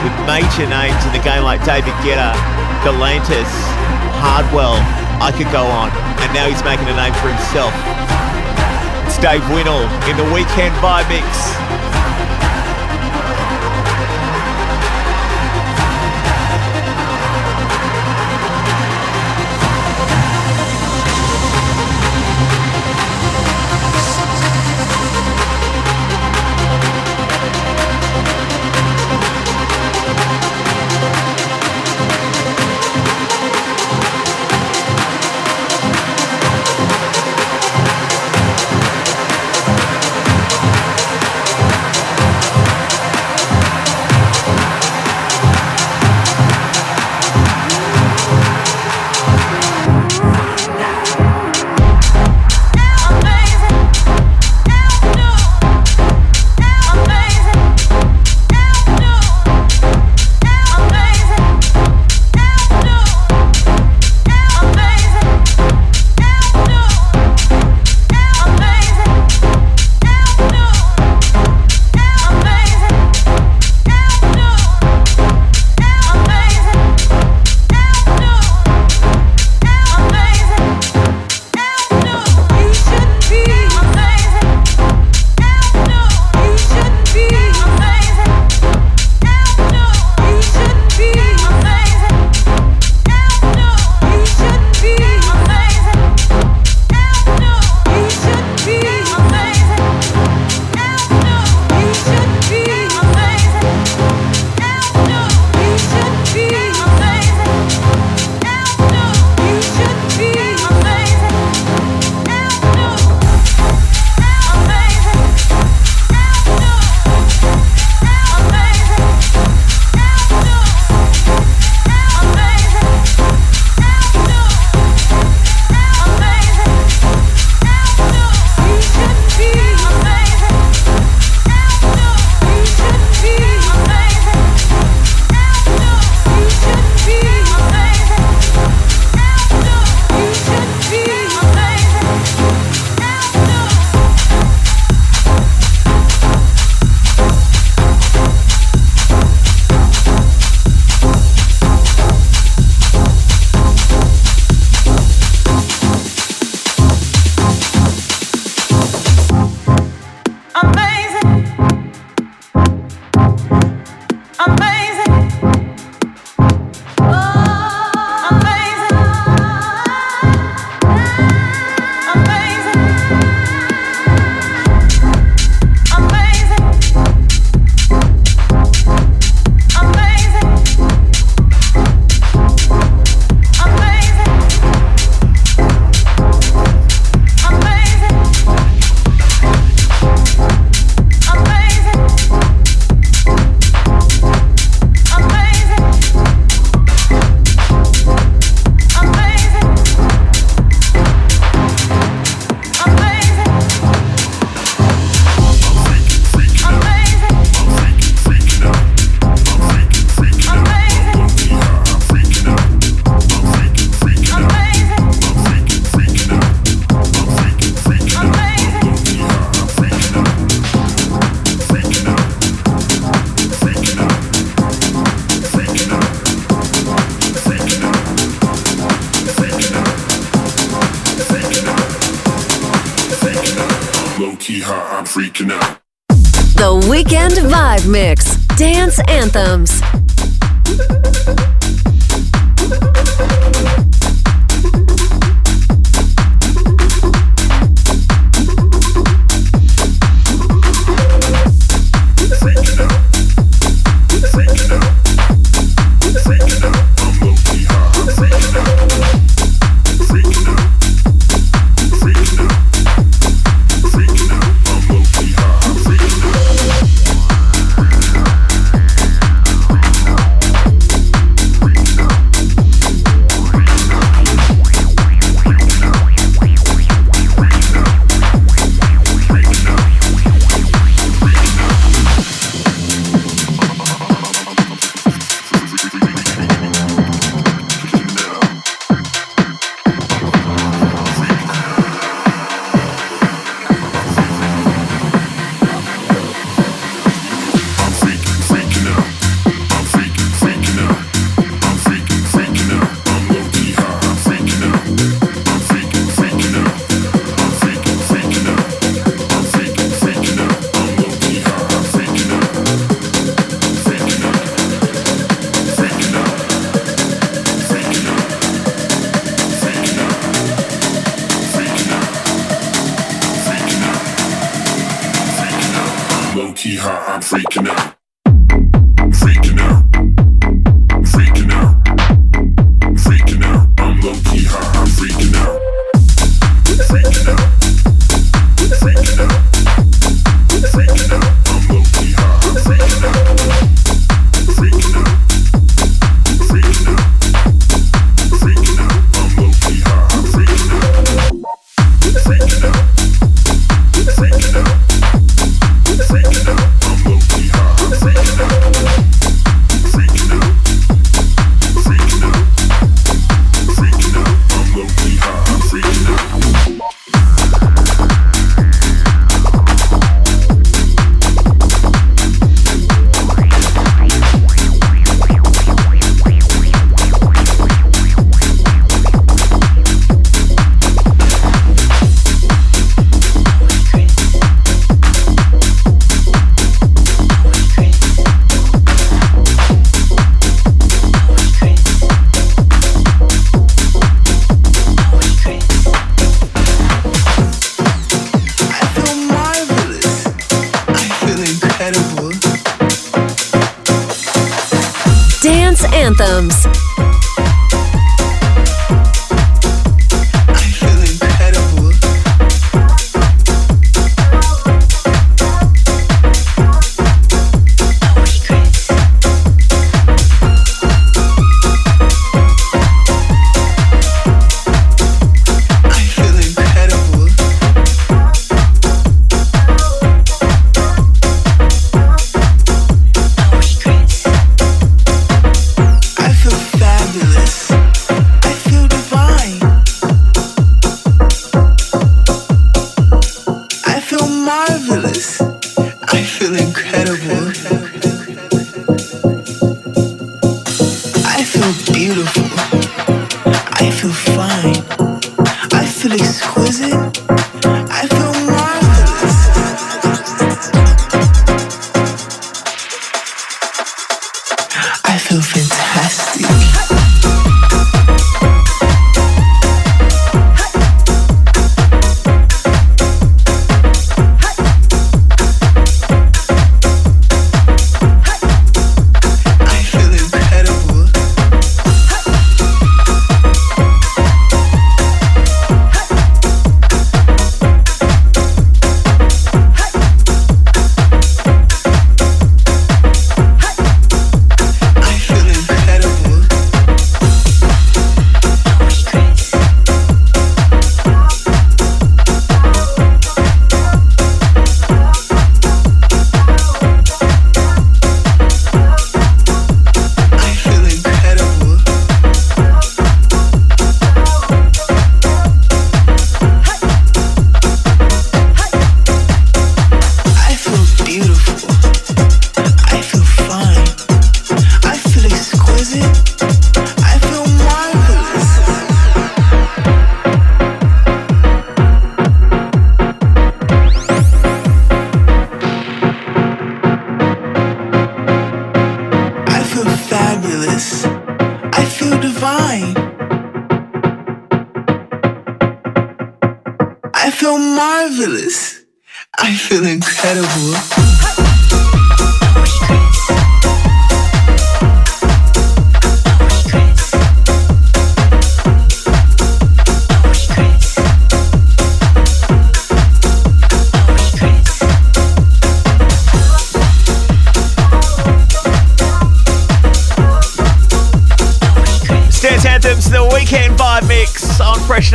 with major names in the game like David Guetta, Galantis, Hardwell, I could go on. And now he's making a name for himself Dave Winnel in the weekend by mix.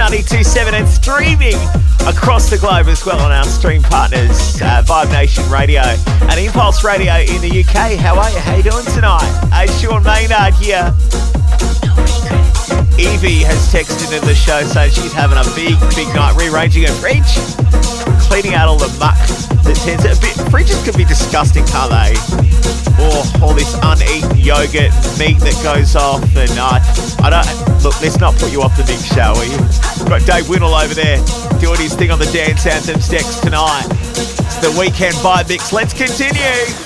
927 and streaming across the globe as well on our stream partners, uh, Vibe Nation Radio and Impulse Radio in the UK. How are you? How you doing tonight? Hey, Sean Maynard here. Evie has texted in the show saying she's having a big, big night rearranging her fridge, cleaning out all the muck that tends to a bit. Fridges can be disgusting, can't they? Or all this uneaten yogurt meat that goes off, and uh, I don't look. Let's not put you off the mix, shall we? Got Dave Winnel over there doing his thing on the dance anthems decks tonight. It's the weekend vibe mix. Let's continue.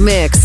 Mix.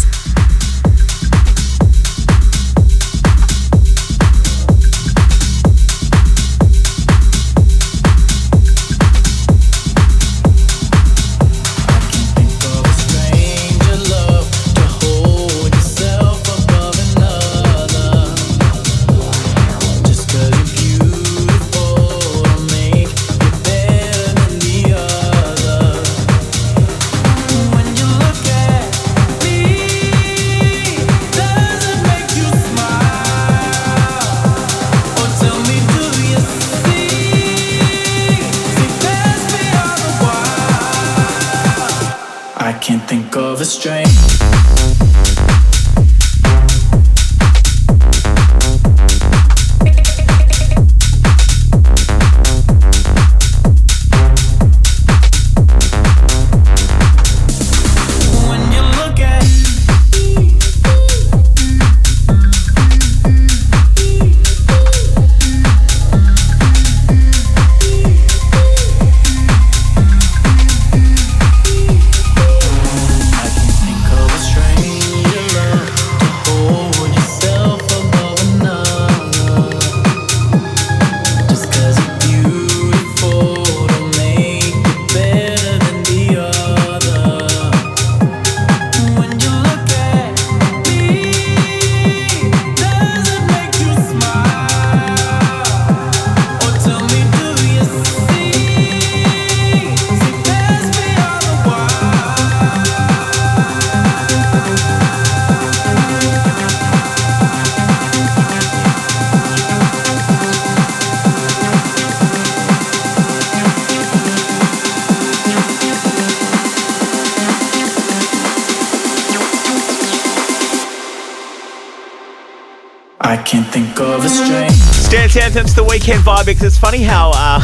Weekend vibe. It's funny how uh,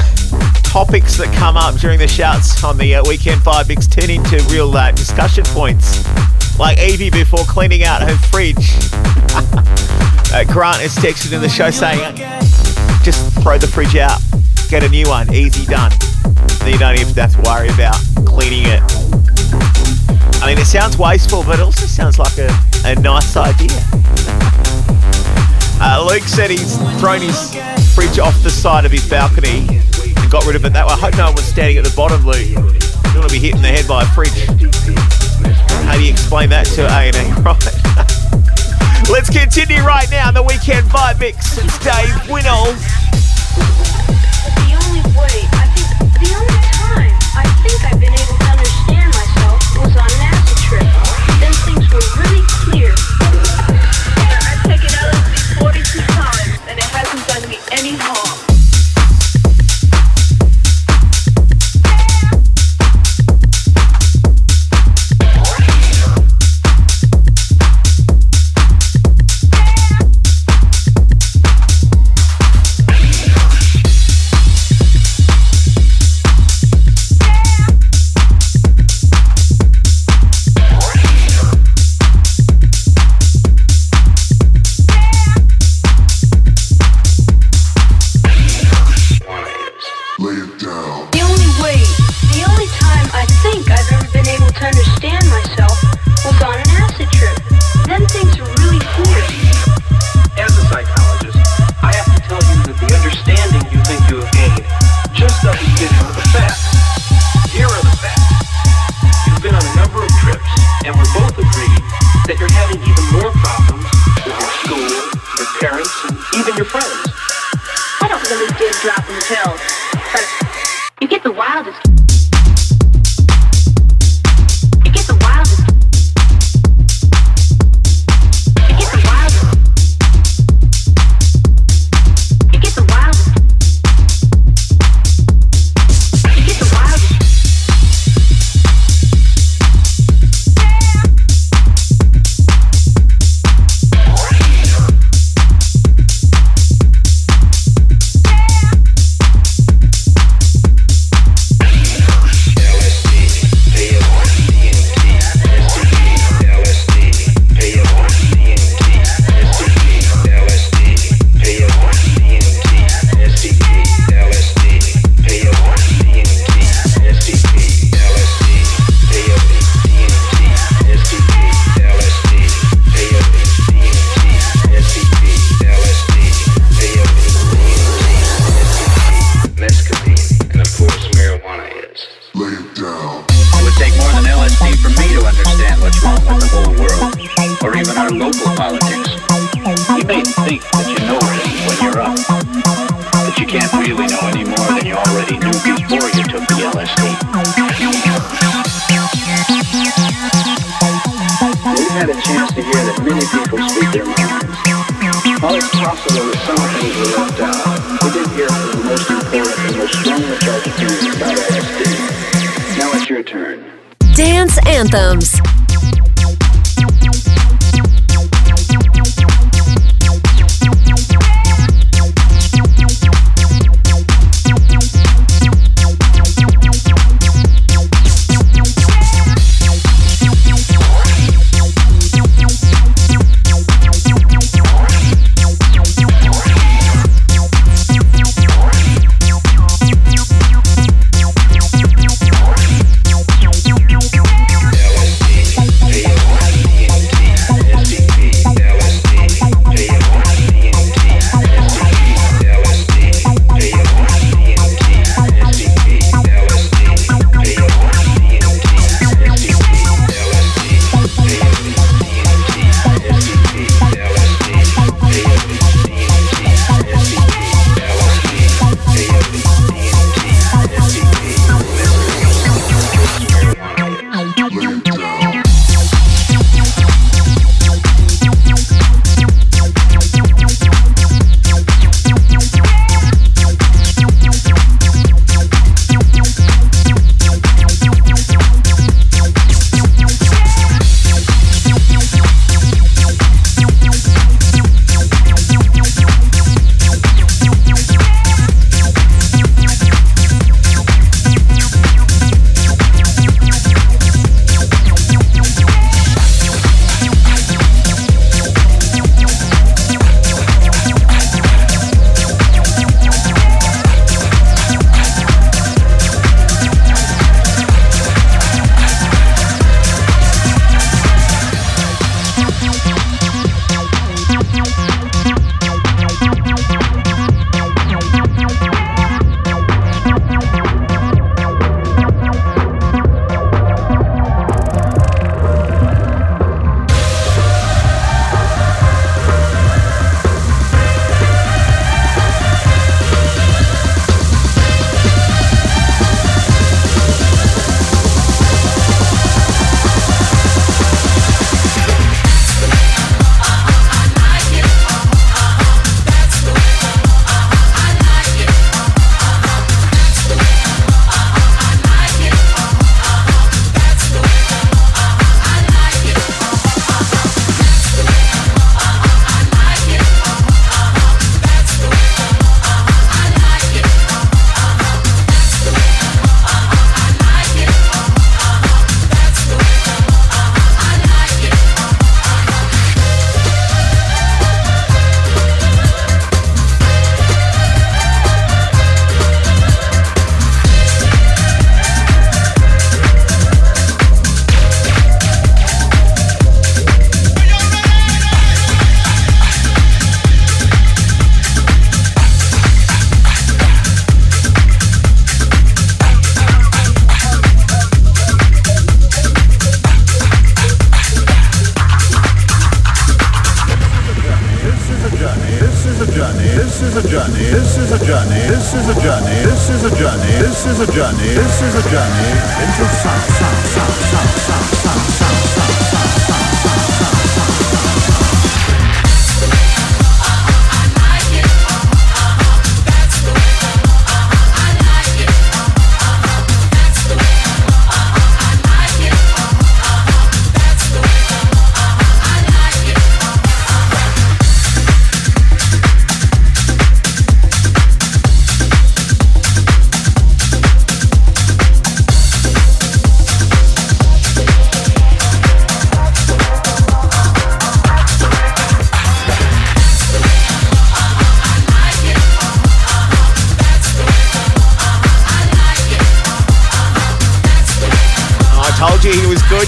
topics that come up during the shouts on the uh, weekend vibe mix turn into real uh, discussion points. Like Evie before cleaning out her fridge. uh, Grant is texted in the show saying, just throw the fridge out, get a new one, easy done. You don't even have to worry about cleaning it. I mean, it sounds wasteful, but it also sounds like a, a nice idea. Uh, Luke said he's thrown his fridge off the side of his balcony and got rid of it that way. I hope no one was standing at the bottom, Luke. You don't want to be hit in the head by a fridge. How do you explain that to A&E? Right. Let's continue right now the weekend vibe mix. It's Dave Winnel. The only way, I think, the only time I think I've been able to understand myself was on an trip. Then things were really clear. I've taken LSD 42 times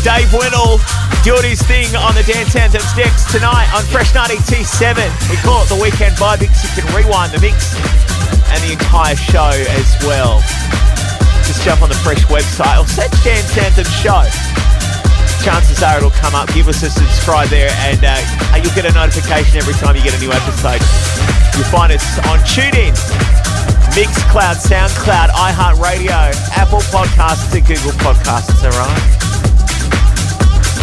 Dave Winnel doing his thing on the Dance Anthems decks tonight on Fresh 92.7. We call it the Weekend Vibe because you can rewind the mix and the entire show as well. Just jump on the Fresh website or search Dance Anthem Show. Chances are it'll come up. Give us a subscribe there and uh, you'll get a notification every time you get a new episode. You'll find us on TuneIn, Mixcloud, SoundCloud, iHeartRadio, Apple Podcasts, and Google Podcasts. All right.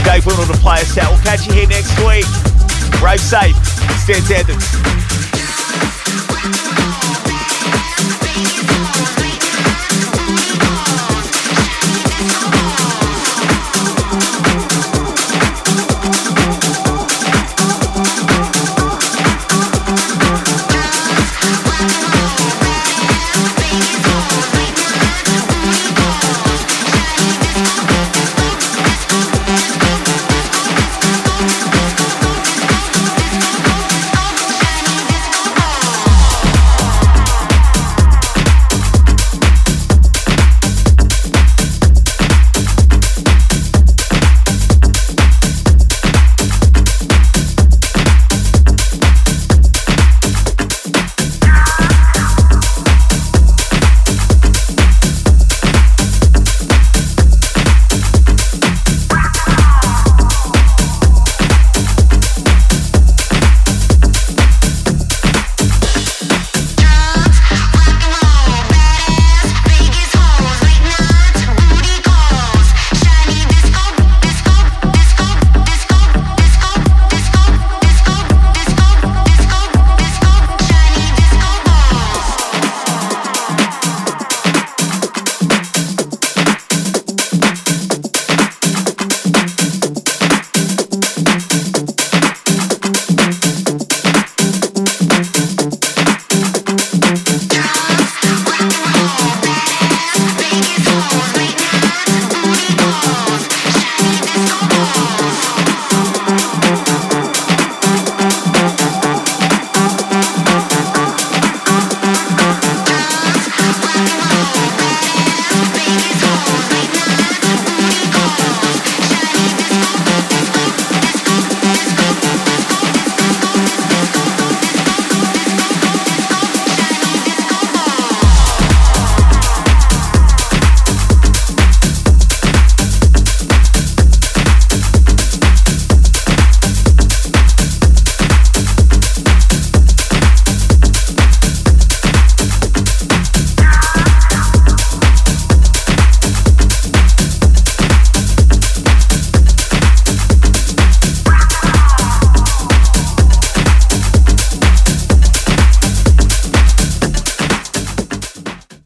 Dave Winnel to play us out. We'll catch you here next week. Rave safe. Dance Anthems.